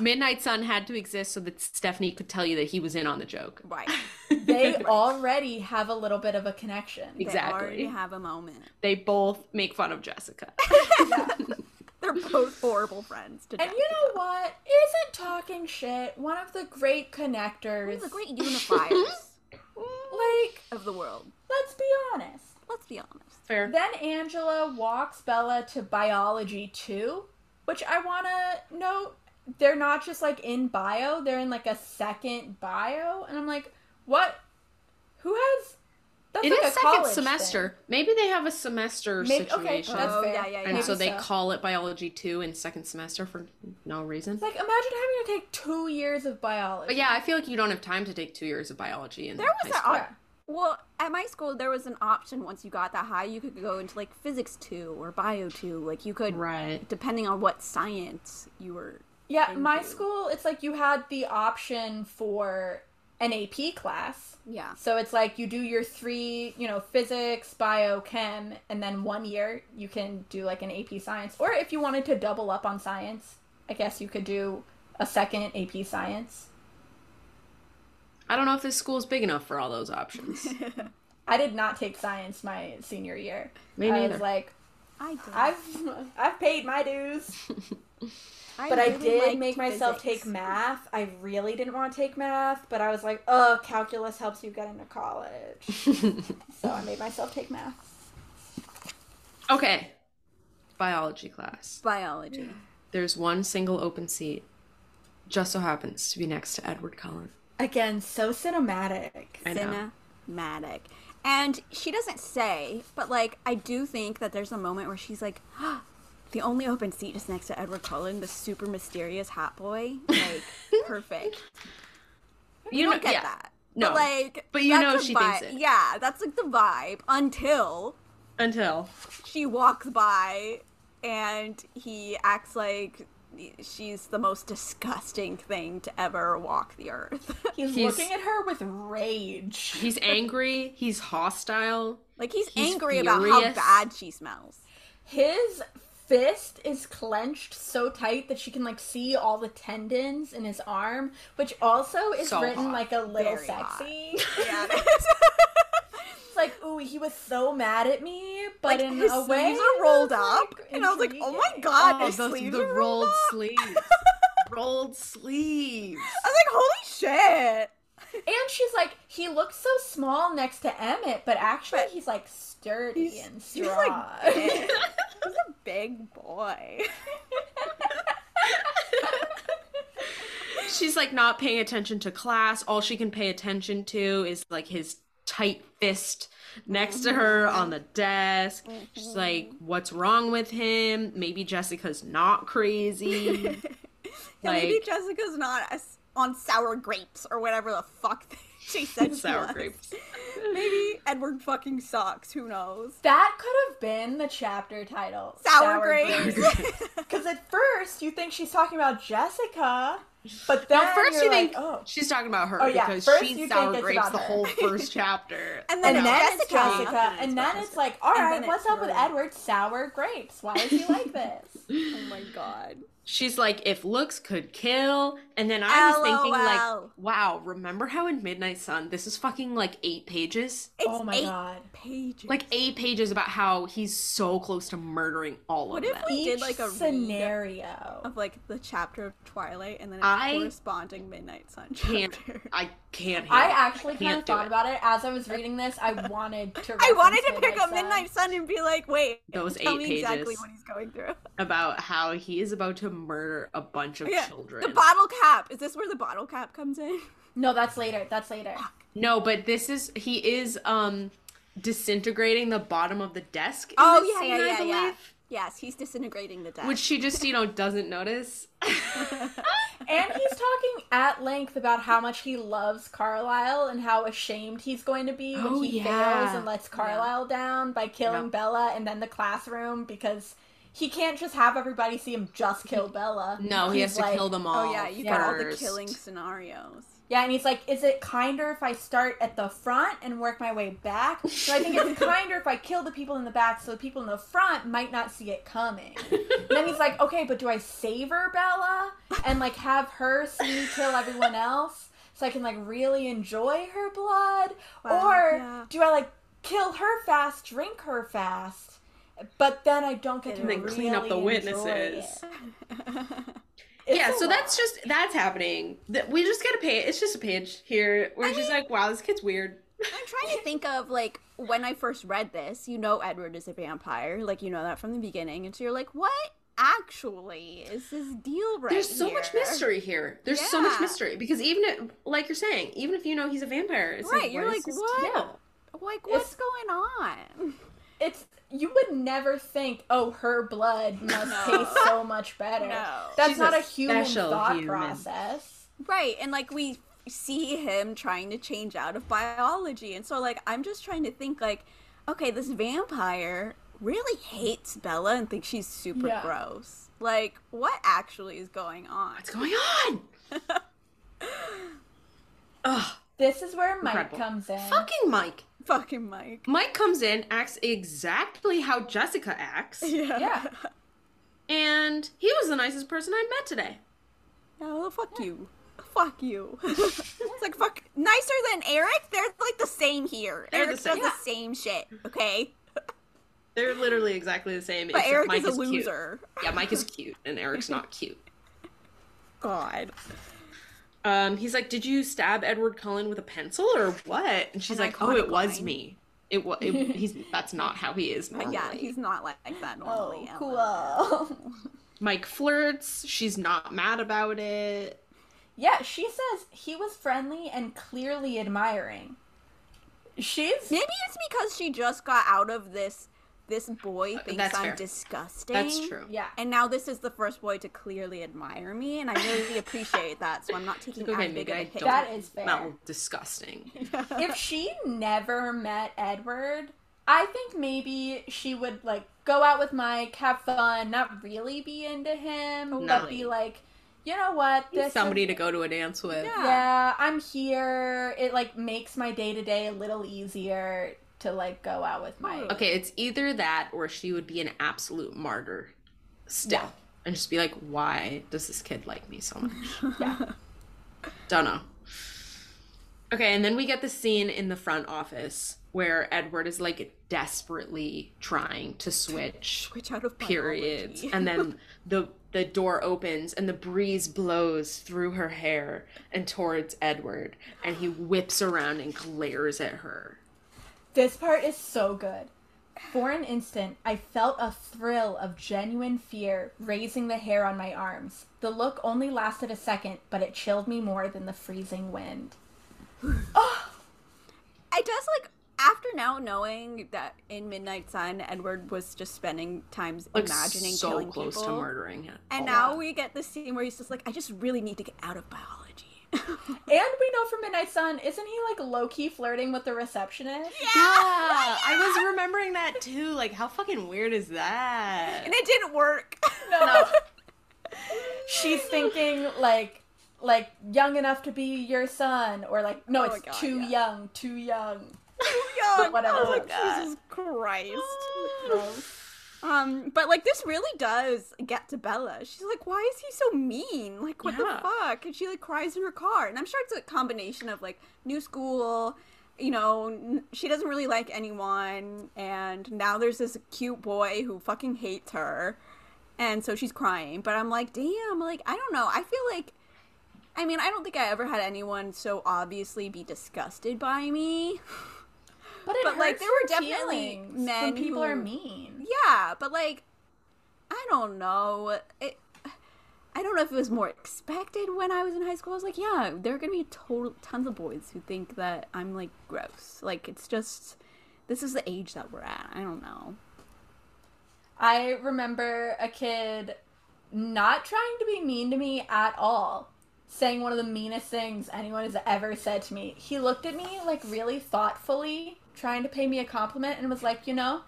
Midnight Sun had to exist so that Stephenie could tell you that he was in on the joke. right They already have a little bit of a connection. Exactly. they already have a moment They both make fun of Jessica. they're both horrible friends to And Jessica. you know what? Isn't talking shit one of the great connectors? the great unifiers Like, of the world let's be honest. Let's be honest Fair. Then Angela walks Bella to biology two, which I want to note. They're not just like in bio, they're in like a second bio. And I'm like, what? Who has. That's It like is a second semester. thing. Maybe they have a semester Maybe- okay, situation. that's Oh, fair. yeah, yeah, and so they so. call it biology two in second semester for no reason. It's like, imagine having to take two years of biology. But yeah, I feel like you don't have time to take two years of biology in There was high an school. op- well at my school there was an option once you got that high you could go into like physics 2 or bio 2 like you could Right. depending on what science you were Yeah, my school, it's like you had the option for an AP class. yeah So it's like you do your three, you know, physics, bio, chem, and then one year you can do like an AP science. Or if you wanted to double up on science, I guess you could do a second AP science. I don't know if this school's big enough for all those options. I did not take science my senior year. Me I neither. was like, I did. I've I've paid my dues. I But I did liked make myself physics. take math. I really didn't want to take math, but I was like, oh, calculus helps you get into college. so I made myself take math. okay. Biology class. biology. There's one single open seat. Just so happens to be next to Edward Cullen. Again, so cinematic. Cinematic. And she doesn't say, but like I do think that there's a moment where she's like, the only open seat is next to Edward Cullen, the super mysterious hat boy. Like perfect. You You don't know- get yeah. that. No. But like But you know the she vi- thinks it. Yeah, that's like the vibe until Until she walks by and he acts like she's the most disgusting thing to ever walk the earth. He's, He's- looking at her with rage. he's angry, he's hostile. like he's, He's angry about how bad she smells. His fist is clenched so tight that she can like see all the tendons in his arm, which also is So written hot. like a little Very hot. sexy. Yeah, It's he was so mad at me, but like in his a way, sleeves it are rolled up, like, and I was like, "Oh my god, Oh, his those sleeves the are rolled up." sleeves. rolled sleeves. I was like, "Holy shit!" And she's like, he looks so small next to Emmett, but actually But he's like sturdy He's- and he's, strong. like, big. He's a big boy. She's like not paying attention to class. All she can pay attention to is like his tight fist next to her on the desk. She's like, "What's wrong with him? Maybe Jessica's not crazy." Yeah, maybe Jessica's not as on sour grapes or whatever the fuck she said she Sour was. grapes. Maybe Edward fucking sucks. Who knows? that could have been the chapter title. Sour, grapes. Because at first you think she's talking about Jessica, but then No, first you're like, think oh. she's talking about her Oh, yeah, because first you she's sour grapes the whole first chapter. And then And it's then it's Jessica. Jessica, and then it's like, all And right, then what's it's up with her. Edward? Sour grapes. Why is he like this? Oh my god. She's like, if looks could kill. And then I was thinking, like, wow, remember how in Midnight Sun, this is fucking like eight pages? It's oh my eight god. pages. Like eight pages about how he's so close to murdering all What of them. What if we- Each did, like, a scenario. of like the chapter of Twilight and then a I corresponding Midnight Sun can't. chapter. I can't. I handle it. actually kind of thought it. about it as I was reading this. I wanted to. I wanted to reference pick up Midnight Sun and be like, wait, Those tell eight me exactly pages. what he's going through. about how he is about to murder a bunch of Yeah, children. The bottle cap. Is this where the bottle cap comes in? No, that's later. That's later. no, but this is he is um disintegrating the bottom of the desk. in Oh this yeah, scene, yeah, I yeah, yeah. Yes, he's disintegrating the desk. Which she just you know doesn't notice. And he's talking at length about how much he loves Carlisle and how ashamed he's going to be when Oh, he yeah. fails and lets Carlisle down by killing Yep. Bella and then the classroom because he can't just have everybody see him just kill Bella. no, he He's has to like- kill them oh, all. oh yeah, you got all the killing scenarios. Yeah, and he's like, is it kinder if I start at the front and work my way back? So I think it's kinder if I kill the people in the back so the people in the front might not see it coming. And then he's like, okay, but do I savor Bella and like have her see me kill everyone else so I can like really enjoy her blood? Wow, or yeah. do I like kill her fast, drink her fast, but then I don't get to then really clean up the enjoy witnesses. yeah, a so that's just that's happening. We just get a page. It's just a page here where I she's mean- like, "Wow, this kid's weird." I'm trying to think of like when I first read this. You know, Edward is a vampire. Like you know that from the beginning, and so you're like, what actually is this deal right There's so much mystery here. There's so much mystery because even if, like you're saying, even if you know he's a vampire, it's Right, like, you're what is like, what? deal? Like, what's going on? it's you would never think, oh, her blood must No. taste so much better. No. That's She's not a a human thought human. process. Right, and like we see him trying to change out of biology, and so like I'm just trying to think like, okay, this vampire really hates Bella and thinks she's super Yeah. gross. Like, what actually is going on? What's going on? Ugh, This is where Mike Incredible. comes in. fucking Mike. Fucking Mike. Mike comes in, acts exactly how Jessica acts, Yeah. Yeah. and he was the nicest person I met today. Yeah, well, fuck you. Fuck you. it's like fuck nicer than Eric. They're like the same here. They're the same. does the same shit. Okay. They're literally exactly the same. But except Eric Mike is a cute. loser. Yeah, Mike is cute, and Eric's not cute. God. Um, he's like, "Did you stab Edward Cullen with a pencil or what?" And she's An like, "Oh, it iconic was me. It was. He's that's not how he is normally." Yeah, he's not like that normally. Oh, cool. Mike flirts. She's not mad about it. yeah, she says he was friendly and clearly admiring. She's Maybe it's because she just got out of this. This boy uh, thinks that's I'm fair. disgusting. That's true. yeah. And now this is the first boy to clearly admire me, and I really appreciate that. So I'm not taking Okay, as big maybe of a I hit. don't That is fair. smell disgusting. if she never met Edward, I think maybe she would like go out with Mike, have fun, not really be into him, oh, but be like, you know what, this Somebody is- to go to a dance with. Yeah. yeah, I'm here. It like makes my day to day a little easier to like go out with Mike. Okay, it's either that or she would be an absolute martyr still. Yeah. And just be like, why does this kid like me so much? Yeah. Don't know. Okay, and then we get the scene in the front office where Edward is like desperately trying to switch Switch out of periods. and then the the door opens and the breeze blows through her hair and towards Edward and he whips around and glares at her. This part is so good. For an instant, I felt a thrill of genuine fear raising the hair on my arms. The look only lasted a second, but it chilled me more than the freezing wind. oh! I does like after now knowing that in Midnight Sun, Edward was just spending times Like imagining so killing close people, to murdering him. and now we get this scene where he's just like, I just really need to get out of biology. And we know from Midnight Sun, isn't he like low key flirting with the receptionist? Yeah, I was remembering that too. Like, how fucking weird is that? and it didn't work. No. She's thinking like like young enough to be your son, or like no, Oh it's my God, too yeah. young, too young. young. Whatever. Oh, Oh my Jesus Christ. Oh, Gross. Um, but like this really does get to Bella. She's like, "Why is he so mean? Like, what Yeah. the fuck?" And she like cries in her car. And I'm sure it's a combination of like new school, you know, n- she doesn't really like anyone, and now there's this cute boy who fucking hates her, and so she's crying. But I'm like, damn, like I don't know. I feel like, I mean, I don't think I ever had anyone so obviously be disgusted by me. But, But, like, there were definitely men when people who- are mean. Yeah, but like, I don't know. It, I don't know if it was more expected when I was in high school. I was like, yeah, there are gonna be total tons of boys who think that I'm like gross. Like, it's just this is the age that we're at. I don't know. I remember a kid not trying to be mean to me at all, saying one of the meanest things anyone has ever said to me. He looked at me like really thoughtfully, trying to pay me a compliment, and was like, You know,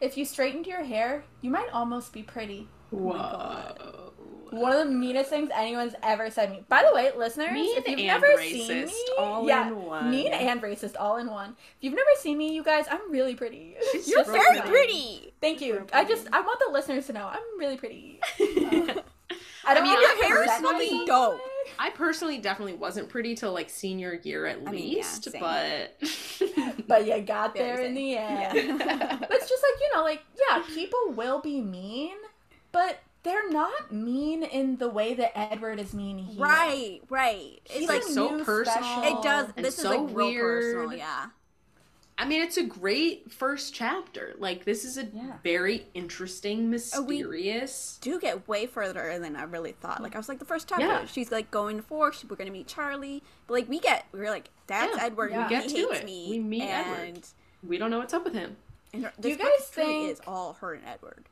if you straightened your hair, you might almost be pretty. Oh Whoa. One of the meanest things anyone's ever said to me. By the way, listeners, Mean if you've and never racist, seen me, all yeah, in one. mean and racist all in one. If you've never seen me, you guys, I'm really pretty. She's You're so very pretty. pretty. Thank you. Super I just. I want the listeners to know I'm really pretty. I don't mean, wanna Your hair is present personally- fucking dope. I personally definitely wasn't pretty till like senior year at I mean, yeah, least, same. but But you got Very there in the end. Yeah. But it's just like, you know, like, yeah, people will be mean, but they're not mean in the way that Edward is mean here. Right, right. It's He's like so personal. special- it does. and This is so like real personal. weird. Yeah. I mean, it's a great first chapter. Like, this is a Yeah. very interesting, Oh, we- mysterious. do get way further than I really thought. Like I was like the first chapter, Yeah. she's like going to Forks. We're gonna meet Charlie, but like we get, we're like that's Yeah, Edward. we he get hates to it. me. We meet and, Edward. We don't know what's up with him. And her- Do you this book guys think- is all her and Edward?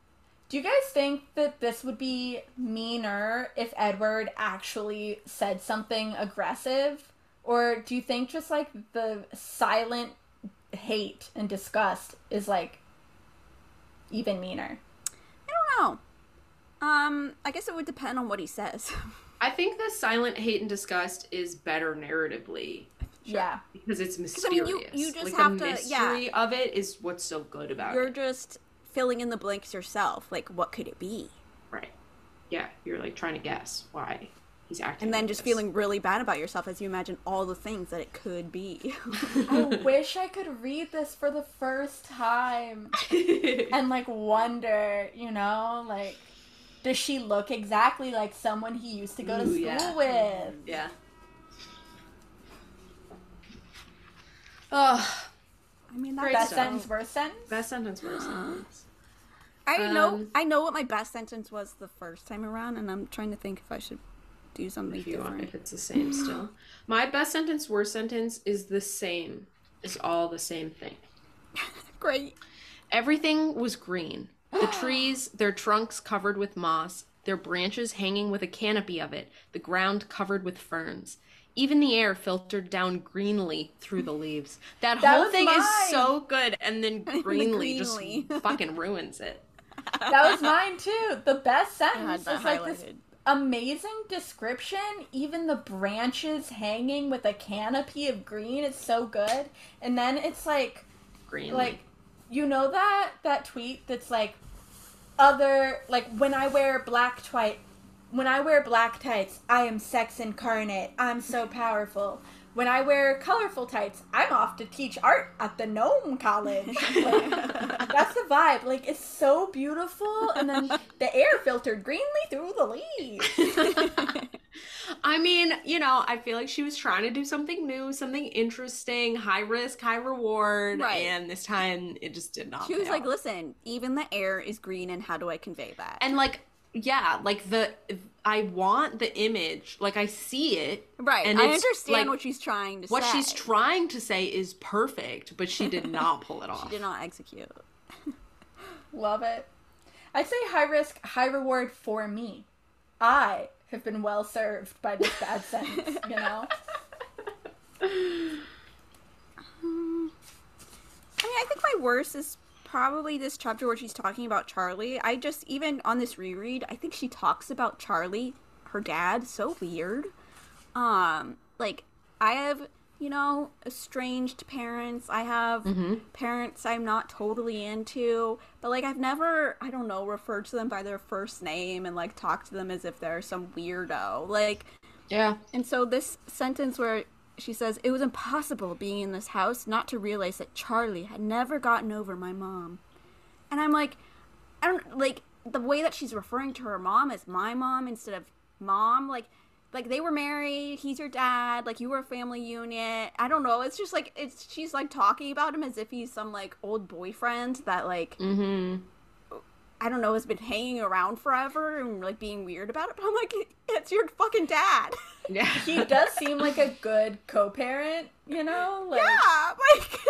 Do you guys think that this would be meaner if Edward actually said something aggressive? Or do you think just like the silent hate and disgust is like even meaner? I don't know. Um, I guess it would depend on what he says. I think the silent hate and disgust is better narratively Yeah. because it's I mysterious. mean, you- you just like, have the to- yeah. mystery of it is what's so good about You're it. just filling in the blanks yourself. Like, what could it be? Right. Yeah, you're like trying to guess why. He's acting. And then like just this. feeling really bad about yourself as you imagine all the things that it could be. I wish I could read this for the first time and like wonder, you know, like does she look exactly like someone he used to go to Ooh, school yeah. with? yeah. Oh, I mean, Great Best stuff. sentence, worst sentence? best sentence, worst sentence. I know Um, I know what my best sentence was the first time around, and I'm trying to think if I should do something If you want, if it's the same still. My best sentence, worst sentence is the same. Is all the same thing. Great. Everything was green. The trees, their trunks covered with moss, their branches hanging with a canopy of it, the ground covered with ferns. Even the air filtered down greenly through the leaves. That, That whole was thing is so good, and then greenly just greenly. fucking ruins it. That was mine too. The best sentence that is like this highlighted. Amazing description. Even the branches hanging with a canopy of green, it's so good. And then it's like green. like you know that that tweet that's like other like when I wear black twite when I wear black tights, I am sex incarnate. I'm so powerful. When I wear colorful tights, I'm off to teach art at the gnome college. Like, that's the vibe. Like it's so beautiful, and then the air filtered greenly through the leaves. I mean, you know, I feel like she was trying to do something new, something interesting, high risk, high reward, Right. and this time it just did not. She was pay like. "Listen, even the air is green, and how do I convey that?" and like, yeah, like the I want the image, like I see it, right, and I understand like, what she's trying to say. what say. she's trying to say is perfect, but she did not pull it off. She did not execute. Love it. I'd say high risk, high reward for me. I have been well served by this bad sentence. You know. I mean, I think my worst is probably this chapter where she's talking about Charlie. I just even on this reread, I think she talks about Charlie, her dad, so weird. Um, like I have, you know, estranged parents. I have parents I'm not totally into, but like I've never, I don't know, referred to them by their first name and like talked to them as if they're some weirdo. Like Yeah, and so this sentence where she says, It was impossible being in this house not to realize that Charlie had never gotten over my mom. And I'm like, I don't like the way that she's referring to her mom as my mom instead of mom, like like they were married, he's your dad, like you were a family unit. I don't know. It's just like it's she's like talking about him as if he's some like old boyfriend that like mm-hmm. I don't know, has been hanging around forever and like being weird about it. But I'm like, it's your fucking dad. Yeah, He does seem like a good co-parent. You know. Like, yeah, like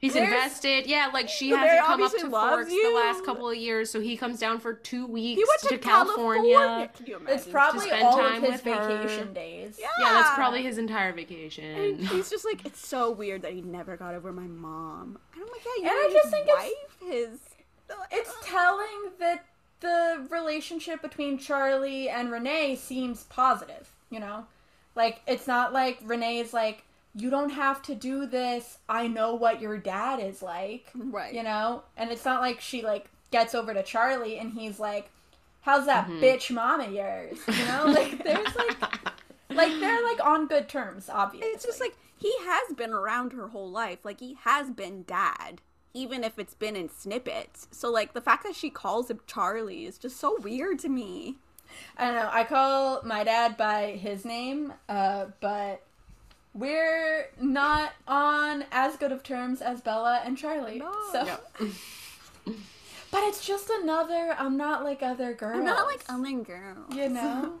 He's invested. Yeah, like she hasn't come up to loves Forks the last couple of years, so he comes down for two weeks he went to, California. California. Can you imagine? It's probably spend all time of his with her. vacation days. yeah. Yeah, that's probably his entire And vacation. he's just like, it's so weird that he never got over my mom. And I'm like, yeah, you And know, I his just think it's- wife, his. It's telling that the relationship between Charlie and Renee seems positive, you know? Like, it's not like Renee's like, you don't have to do this. I know what your dad is like, right. you know? And it's not like she, like, gets over to Charlie and he's like, how's that mm-hmm. bitch mom of yours? You know? Like, there's like, like, they're like on good terms, obviously. It's just like he has been around her whole life. Like he has been dad, even if it's been in snippets. So like the fact that she calls him Charlie is just so weird to me. I don't know. I call my dad by his name, uh, but we're not on as good of terms as Bella and Charlie. No. So, Yep. but it's just another. I'm not like other girls. I'm not like other girls. you know.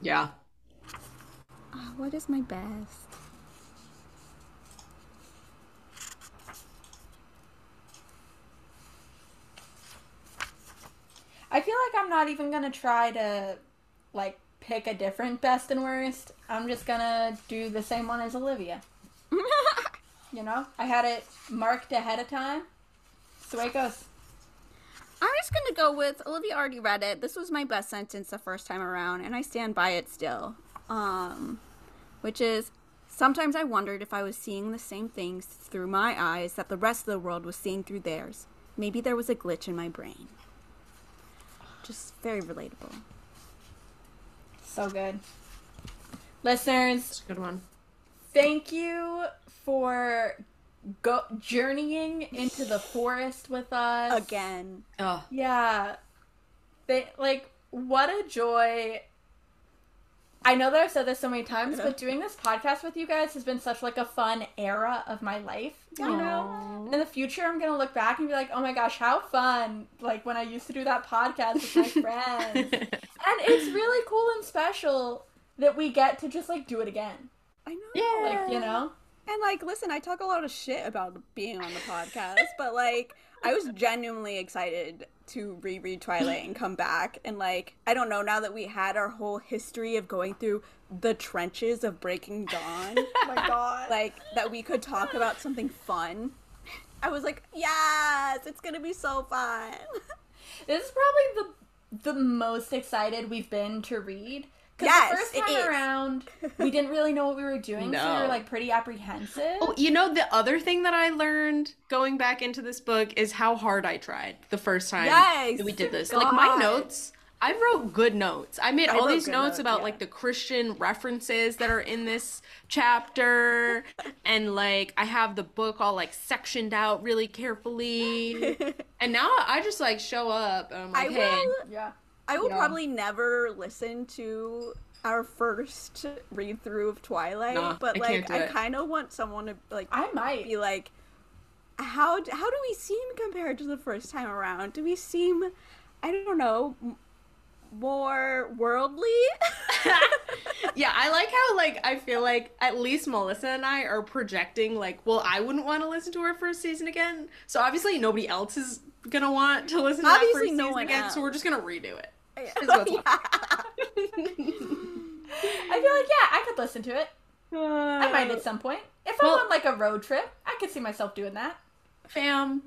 Yeah. Ah, what is my best? I feel like I'm not even gonna try to like pick a different best and worst. I'm just gonna do the same one as Olivia. You know, I had it marked ahead of time. That's the way it goes. I'm just gonna go with Olivia already read it. This was my best sentence the first time around, and I stand by it still. Um, which is sometimes I wondered if I was seeing the same things through my eyes that the rest of the world was seeing through theirs. Maybe there was a glitch in my brain. Just very relatable. So good. Listeners, It's a good one. thank you for go journeying into the forest with us. Again. Oh, Yeah. They like what a joy. I know that I've said this so many times, but doing this podcast with you guys has been such like a fun era of my life. You know? and In the future I'm gonna look back and be like, oh my gosh, how fun like when I used to do that podcast with my friends. and it's really cool and special that we get to just like do it again. I know. Yeah. Like, you know? And like, listen, I talk a lot of shit about being on the podcast, but like, I was genuinely excited to reread Twilight and come back. And like, I don't know, now that we had our whole history of going through the trenches of Breaking Dawn, Oh my god. like, that we could talk about something fun. I was like, yes, it's gonna be so fun. This is probably the the most excited we've been to read. Yes, the first time around, we didn't really know what we were doing, so we No. were like pretty apprehensive. Oh, you know the other thing that I learned going back into this book is how hard I tried the first time Yes! that we did this. Like my notes, I wrote good notes. I made I all these notes notes, about yeah. like the Christian references that are in this chapter and like I have the book all like sectioned out really carefully. and now I just like show up and I'm I hey, will, yeah. I will Yeah. probably never listen to our first read through of Twilight, Nah, but like can't I kind of want someone to like I might. be like, how how do we seem compared to the first time around? Do we seem, I don't know, m- more worldly? yeah, I like how like I feel like at least Melissa and I are projecting like, well, I wouldn't want to listen to our first season again. So obviously nobody else is gonna want to listen to that Obviously first no season one again. else. So we're just gonna redo it. Yeah. Up. I feel like yeah, I could listen to it. I might at uh, some point. If I'm on like a road trip, I could see myself doing that. Fam,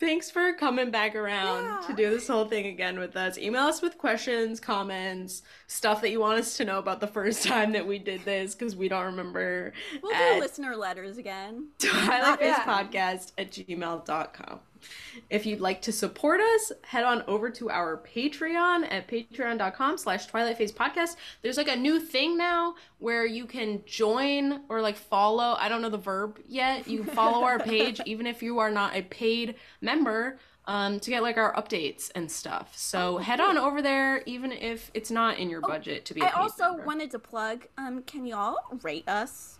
thanks for coming back around Yeah. to do this whole thing again with us. Email us with questions, comments, stuff that you want us to know about the first time that we did this because we don't remember. We'll do listener letters again. Twilight Phase Yeah. Podcast at gmail.com. If you'd like to support us, head on over to our Patreon at patreon.com slash Twilight Phase Podcast. There's like a new thing now where you can join or like follow. I don't know the verb yet. You can follow our page even if you are not a paid member um, to get like our updates and stuff. So head on over there even if it's not in your budget to be a I also member. wanted to plug. Um, can y'all rate us,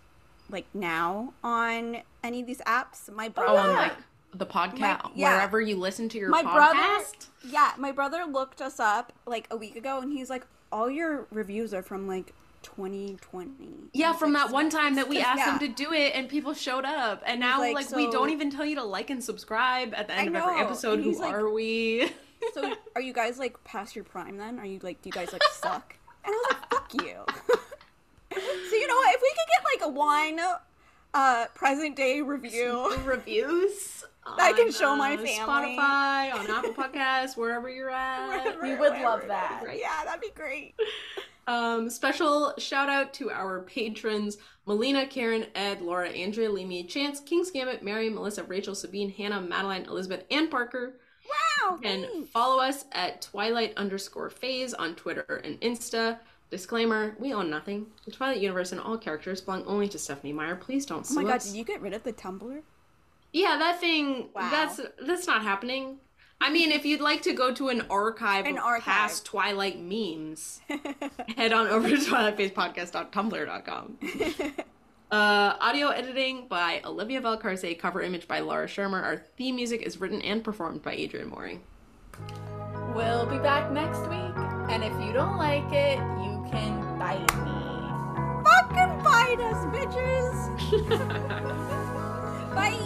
like now on any of these apps? My brother. Oh, Yeah. like the podcast, My- yeah. wherever you listen to your my podcast. brother yeah my brother looked us up like a week ago and he's like all your reviews are from like 2020 Yeah, from like, that one time that we asked Yeah. them to do it and people showed up. And now like, like, we don't even tell you to like and subscribe at the end of every episode. Who like- are we? so are you guys like past your prime then are you like do you guys like suck and i was like fuck you so you know what if we could get like a one uh present day review Reviews. I can show my family. Spotify, on Apple Podcasts, wherever you're at. We would love that. Right. yeah that'd be great Um, special shout out to our patrons Melina, Karen, Ed, Laura, Andrea, Lemia, Chance, King's Gambit, Mary, Melissa, Rachel, Sabine, Hannah, Madeline, Elizabeth, and Parker. wow And thanks. follow us at Twilight underscore phase on Twitter and Insta. Disclaimer, we own nothing. The Twilight universe and all characters belong only to Stephenie Meyer. Please don't oh sue my god us. did you get rid of the tumblr Yeah, that thing Wow. that's that's not happening. I mean, if you'd like to go to an archive An of archive. past Twilight memes, head on over to twilightphasepodcast.tumblr.com. Uh, audio editing by Olivia Valcarce, cover image by Laura Shermer. Our theme music is written and performed by Adrian Mooring. We'll be back next week, and if you don't like it, you can bite me. fucking bite us bitches bye